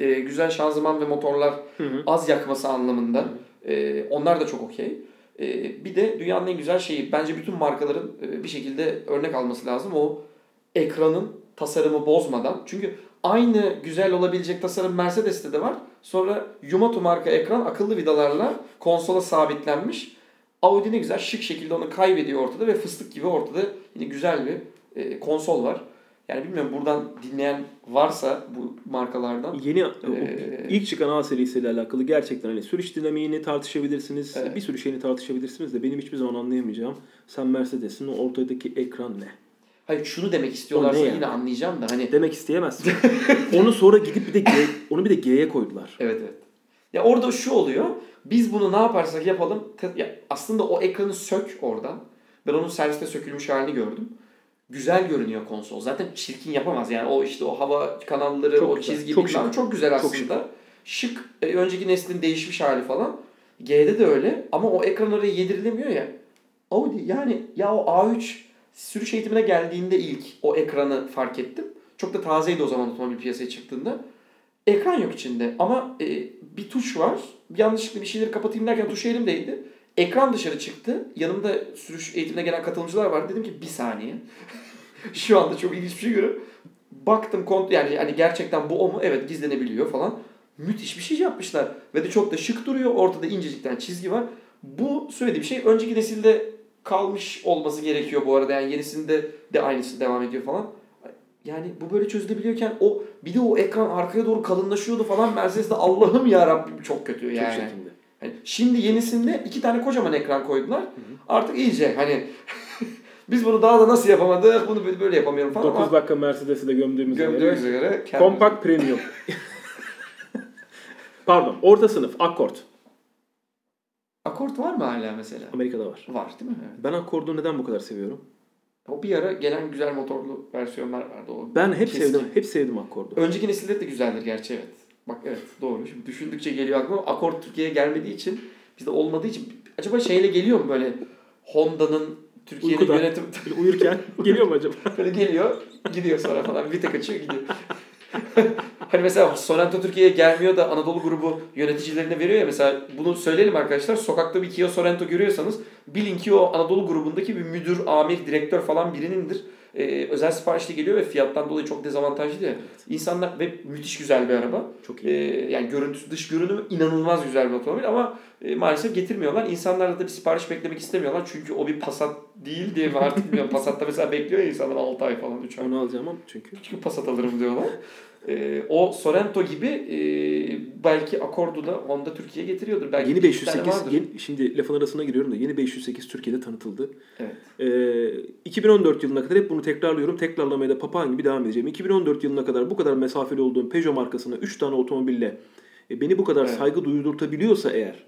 e, güzel şanzıman ve motorlar Hı hı. az yakması anlamında. E, onlar da çok okey. E, bir de dünyanın en güzel şeyi bence bütün markaların e, bir şekilde örnek alması lazım. O ekranın tasarımı bozmadan. Çünkü aynı güzel olabilecek tasarım Mercedes'te de var. Sonra Yumato marka ekran akıllı vidalarla konsola sabitlenmiş. Audi ne güzel şık şekilde onu kaybediyor ortada ve fıstık gibi ortada yine güzel bir e, konsol var. Yani bilmiyorum buradan dinleyen varsa bu markalardan. Yeni o Ee, ilk çıkan A serisiyle alakalı gerçekten hani sürüş dinamiğini tartışabilirsiniz. Evet. Bir sürü şeyini tartışabilirsiniz de benim hiçbir zaman anlayamayacağım. Sen Mercedes'in ortadaki ekran ne? Hayır şunu demek istiyorlarsa O ne yani? yine anlayacağım da hani Demek isteyemezsin. onu sonra gidip bir de G, onu bir de G'ye koydular. Evet evet. Ya orada şu oluyor. Biz bunu ne yaparsak yapalım. ya aslında o ekranı sök oradan. Ben onun serviste sökülmüş halini gördüm. Güzel görünüyor konsol. Zaten çirkin yapamaz. Yani o işte o hava kanalları, Çok o güzel, çizgi çok bilmem şık. çok güzel Çok aslında. şık. E, önceki neslin değişmiş hali falan. G'de de öyle. Ama o ekran oraya yedirilemiyor ya. Audi yani ya o A3 sürüş eğitimine geldiğinde ilk o ekranı fark ettim. Çok da tazeydi o zaman otomobil piyasaya çıktığında. Ekran yok içinde ama e, bir tuş var. Yanlışlıkla bir şeyleri kapatayım derken tuş elimdeydi. Ekran dışarı çıktı. Yanımda sürüş eğitimine gelen katılımcılar vardı. Dedim ki bir saniye. Şu anda çok ilginç bir şey görüyorum. Baktım kont yani hani gerçekten bu o mu? Evet gizlenebiliyor falan. Müthiş bir şey yapmışlar. Ve de çok da şık duruyor. Ortada incecikten çizgi var. Bu söylediğim şey önceki nesilde kalmış olması gerekiyor bu arada. Yani yenisinde de aynısı devam ediyor falan. Yani bu böyle çözülebiliyorken o bir de o ekran arkaya doğru kalınlaşıyordu falan Mercedes'te Allah'ım ya Rabbim çok kötü Çok yani. Hani şimdi yenisinde iki tane kocaman ekran koydular. Artık iyice hani biz bunu daha da nasıl yapamadık bunu böyle, yapamıyorum falan 9 ama dakika Mercedes'i de gömdüğümüz gömdüğümüze göre. göre kendimiz- Kompakt Premium. Pardon. Orta sınıf. Accord. Akort var mı hala mesela? Amerika'da var. Var değil mi? Evet. Ben Accord'u neden bu kadar seviyorum? O bir ara gelen güzel motorlu versiyonlar vardı. O Ben hep Kesin. sevdim. Hep sevdim Accord'u. Önceki nesilde de güzeldir gerçi evet. Bak evet doğru. Şimdi düşündükçe geliyor aklıma. Akort Türkiye'ye gelmediği için bizde olmadığı için acaba şeyle geliyor mu böyle Honda'nın Türkiye'nin yönetim Böyle uyurken geliyor mu acaba? böyle geliyor gidiyor sonra falan bir tek açıyor gidiyor. hani mesela Sorento Türkiye'ye gelmiyor da Anadolu grubu yöneticilerine veriyor ya mesela bunu söyleyelim arkadaşlar. Sokakta bir Kia Sorento görüyorsanız bilin ki o Anadolu grubundaki bir müdür, amir, direktör falan birinindir. Ee, özel siparişli geliyor ve fiyattan dolayı çok dezavantajlı ya. İnsanlar ve müthiş güzel bir araba. Çok Ee, iyi. yani görüntüsü, dış görünümü inanılmaz güzel bir otomobil ama e, maalesef getirmiyorlar. İnsanlar da bir sipariş beklemek istemiyorlar. Çünkü o bir Passat değil diye mi artık bilmiyorum. Passat'ta mesela bekliyor ya insanlar 6 ay falan 3 ay. Onu alacağım ama çünkü. Çünkü Passat alırım diyorlar. Ee, o Sorento gibi e, belki Accord'u da Honda Türkiye'ye getiriyordur. Belki Yeni bir iki tane 508 vardır. yeni, şimdi lafın arasına giriyorum da yeni 508 Türkiye'de tanıtıldı. Evet. Ee, 2014 yılına kadar hep bunu tekrarlıyorum. Tekrarlamaya da papağan gibi devam edeceğim. 2014 yılına kadar bu kadar mesafeli olduğum Peugeot markasına 3 tane otomobille e, beni bu kadar Evet. saygı duydurtabiliyorsa eğer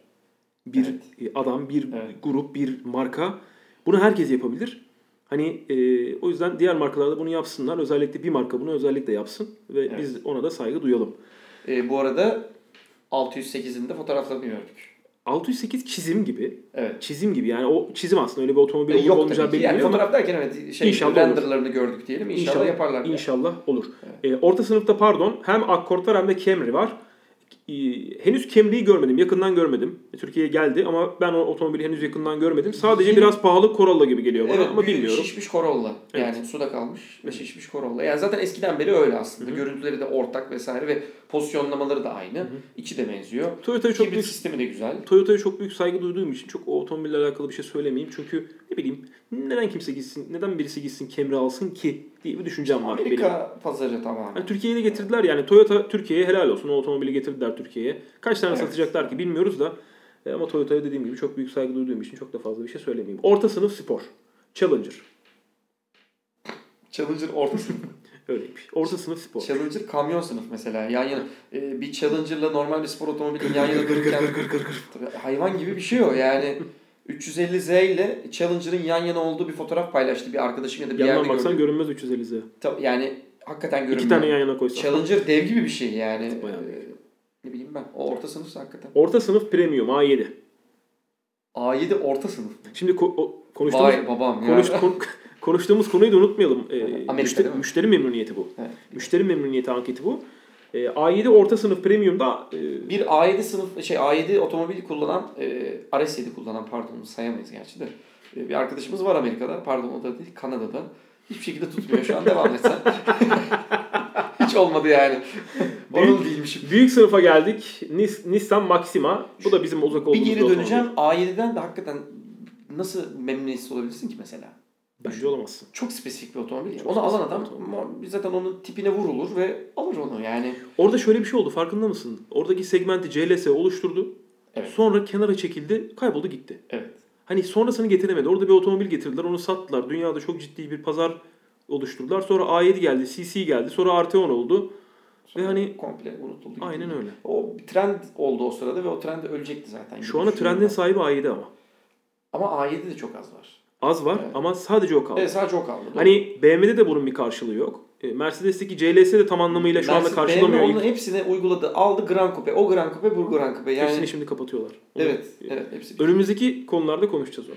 bir Evet. e, adam, bir Evet. grup, bir marka bunu herkes yapabilir. Hani e, o yüzden diğer markalar da bunu yapsınlar. Özellikle bir marka bunu özellikle yapsın ve Evet. biz ona da saygı duyalım. Ee, bu arada 608'in de fotoğraflarını gördük. 608 çizim gibi. Evet. Çizim gibi yani o çizim aslında öyle bir otomobil E, olur yok olmayacağı belli Yani fotoğraf derken evet şey İnşallah renderlarını gördük diyelim. İnşallah, yaparlar. yani. İnşallah olur. Ee, orta sınıfta pardon hem Accord var hem de Camry var. Ee, henüz Camry'yi görmedim. Yakından görmedim. Türkiye'ye geldi ama ben o otomobili henüz yakından görmedim. Sadece Yine- biraz pahalı Corolla gibi geliyor bana Evet, ama bilmiyorum. Şişmiş Corolla. Yani Evet. suda kalmış ve şişmiş Corolla. Yani zaten eskiden beri öyle aslında. Görüntüleri de ortak vesaire ve pozisyonlamaları da aynı. İçi de benziyor. Toyota'ya çok büyük sistemi de güzel. Toyota'ya çok büyük saygı duyduğum için çok o otomobille alakalı bir şey söylemeyeyim. Çünkü ne bileyim neden kimse gitsin, neden birisi gitsin Camry alsın ki diye bir düşüncem var benim. Amerika pazarı tamamen. Hani Türkiye'ye de getirdiler yani Toyota Türkiye'ye helal olsun o otomobili getirdiler Türkiye'ye. Kaç tane Evet. satacaklar ki bilmiyoruz da E, ama Toyota'ya dediğim gibi çok büyük saygı duyduğum için çok da fazla bir şey söylemeyeyim. Orta sınıf spor. Challenger. Challenger orta sınıf. Öyleymiş. Orta sınıf spor. Challenger kamyon sınıf mesela. Yan yana e, bir Challenger'la normal bir spor otomobilin yan yana dururken hayvan gibi bir şey o yani. 350Z ile Challenger'ın yan yana olduğu bir fotoğraf paylaştı bir arkadaşım ya da bir Yandan yerde baksan gördüm. görünmez 350Z. Tabii yani hakikaten görünmüyor. İki tane yan yana koysan. Challenger dev gibi bir şey yani. Bayağı Ee, ne bileyim ben. O orta sınıfsa hakikaten. Orta sınıf premium A7. A7 orta sınıf. Şimdi ko- o- konuştuğumuz, Vay babam ya. konuş, kon- konuştuğumuz konuyu da unutmayalım. Ee, Amerika müşteri, müşteri memnuniyeti bu. Evet. Müşteri memnuniyeti anketi bu. Ee, A7 orta sınıf premiumda e, Bir A7 sınıf şey A7 otomobil kullanan e, RS7 kullanan pardon sayamayız gerçi de. E, bir arkadaşımız var Amerika'da. Pardon o da değil Kanada'da. Hiçbir şekilde tutmuyor şu an devam etsen. Hiç olmadı yani. Oralı değilmişim. Büyük sınıfa geldik. Nis- Nissan Maxima. Bu da bizim uzak Bir olduğumuz geri otomobil. döneceğim. A7'den de hakikaten nasıl memnuniyetsiz olabilirsin ki mesela? Bence olamazsın. Çok spesifik bir otomobil. Çok Onu alan adam otomobil. zaten onun tipine vurulur ve alır onu yani. Orada şöyle bir şey oldu farkında mısın? Oradaki segmenti CLS oluşturdu. Evet. Sonra kenara çekildi, kayboldu gitti. Evet. Hani sonrasını getiremedi. Orada bir otomobil getirdiler, onu sattılar. Dünyada çok ciddi bir pazar oluşturdular. Sonra A7 geldi, CC geldi, sonra Arteon oldu. Ve hani komple unutuldu. gitti. aynen öyle. O bir trend oldu o sırada ve o trend ölecekti zaten. Şu anda trendin sahibi A7 ama. Ama A7 de çok az var. Az var Evet. ama sadece o kaldı. Evet sadece o kaldı. Doğru. Hani BMW'de de bunun bir karşılığı yok. E, Mercedes'teki CLS de tam anlamıyla şu anda Mercedes- karşılamıyor. BMW onun hepsini uyguladı. Aldı Grand Coupe. O Grand Coupe, bu Grand Coupe. Yani Hepsini şimdi kapatıyorlar. Onu- evet, evet hepsi. Önümüzdeki konularda konuşacağız onu.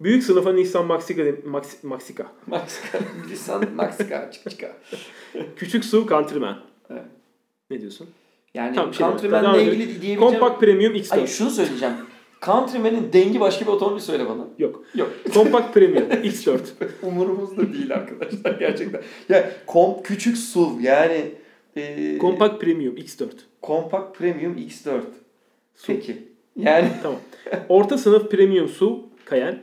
Büyük sınıfa Nissan Maxika, Max, Maxika. Maxika, Nissan Maxika, çık çıka. Küçük su Countryman. Evet. Ne diyorsun? Yani Tamam, şey Countryman'la ilgili diyebileceğim... Compact Premium X4. Hayır şunu söyleyeceğim. Countryman'in dengi başka bir otomobil söyle bana. Yok. Yok. Compact Premium X4. Umurumuzda değil arkadaşlar gerçekten. Ya kom küçük SUV yani e, Compact Premium X4. Compact Premium X4. Su. Peki. Yani Tamam. Orta sınıf Premium SUV Cayenne.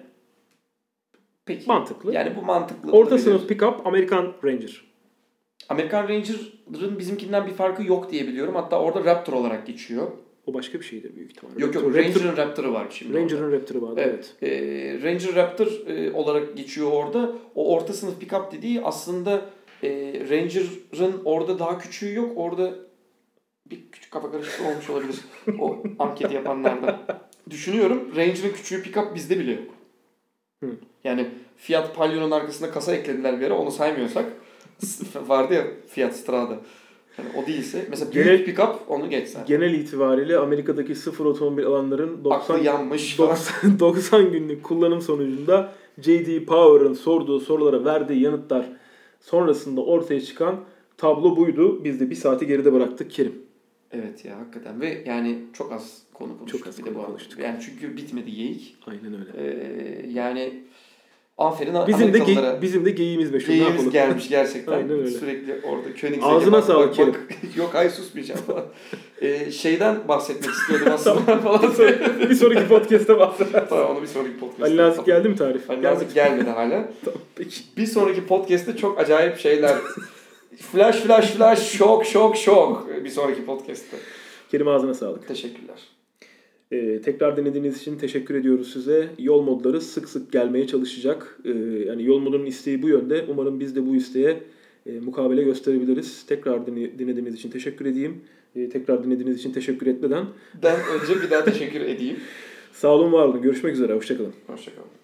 peki. Mantıklı. Yani bu mantıklı. Orta sınıf pickup American Ranger. American Ranger'ın bizimkinden bir farkı yok diye biliyorum. Hatta orada Raptor olarak geçiyor. O başka bir şeydir büyük ihtimalle. Yok yok Raptor- Ranger'ın Raptor'ı var şimdi. Ranger'ın Raptor'ı vardı. Evet. Evet. Ee, Ranger Raptor e, olarak geçiyor orada. O orta sınıf pickup dediği aslında e, Ranger'ın orada daha küçüğü yok. Orada bir küçük kafa karışıklığı olmuş olabilir. o anketi yapanlardan. Düşünüyorum Ranger'ın küçüğü pickup bizde bile yok. Hı. Yani Fiat Palio'nun arkasına kasa eklediler bir ara onu saymıyorsak. vardı ya Fiat Strada. Yani o değilse mesela büyük Genel- pickup onu geç sen. Genel itibariyle Amerika'daki sıfır otomobil alanların 90, Aklı yanmış falan. 90, 90 günlük kullanım sonucunda J.D. Power'ın sorduğu sorulara verdiği yanıtlar sonrasında ortaya çıkan tablo buydu. Biz de bir saati geride bıraktık Kerim. Evet ya hakikaten ve yani çok az konu konuştuk. Çok az bir de konu bu konuştuk. Yani çünkü bitmedi geyik. Aynen öyle. Ee, yani aferin Bizim de gey- bizim de geyiğimiz meşhur. Geyiğimiz gelmiş gerçekten. Aynen öyle. Sürekli orada Königseg'e Ağzına bak, sağlık bak. Yok ay susmayacağım falan. Ee, şeyden bahsetmek istiyordum aslında falan. bir sonraki podcast'te bahsederiz. tamam onu bir sonraki podcast'ta. Ali Nazik geldi mi tarif? Ali. Nazik gelmedi hala. Tamam, peki. Bir sonraki podcast'te çok acayip şeyler. flash flash flash şok şok şok. Bir sonraki podcast'te. Kerim ağzına sağlık. Teşekkürler. Ee, tekrar dinlediğiniz için teşekkür ediyoruz size. Yol modları sık sık gelmeye çalışacak. Ee, yani yol modunun isteği bu yönde. Umarım biz de bu isteğe e, mukabele gösterebiliriz. Tekrar dinle- dinlediğiniz için teşekkür edeyim. Ee, tekrar dinlediğiniz için teşekkür etmeden Ben önce bir daha teşekkür edeyim. sağ olun var olun. Görüşmek üzere. Hoşçakalın. Hoşçakalın.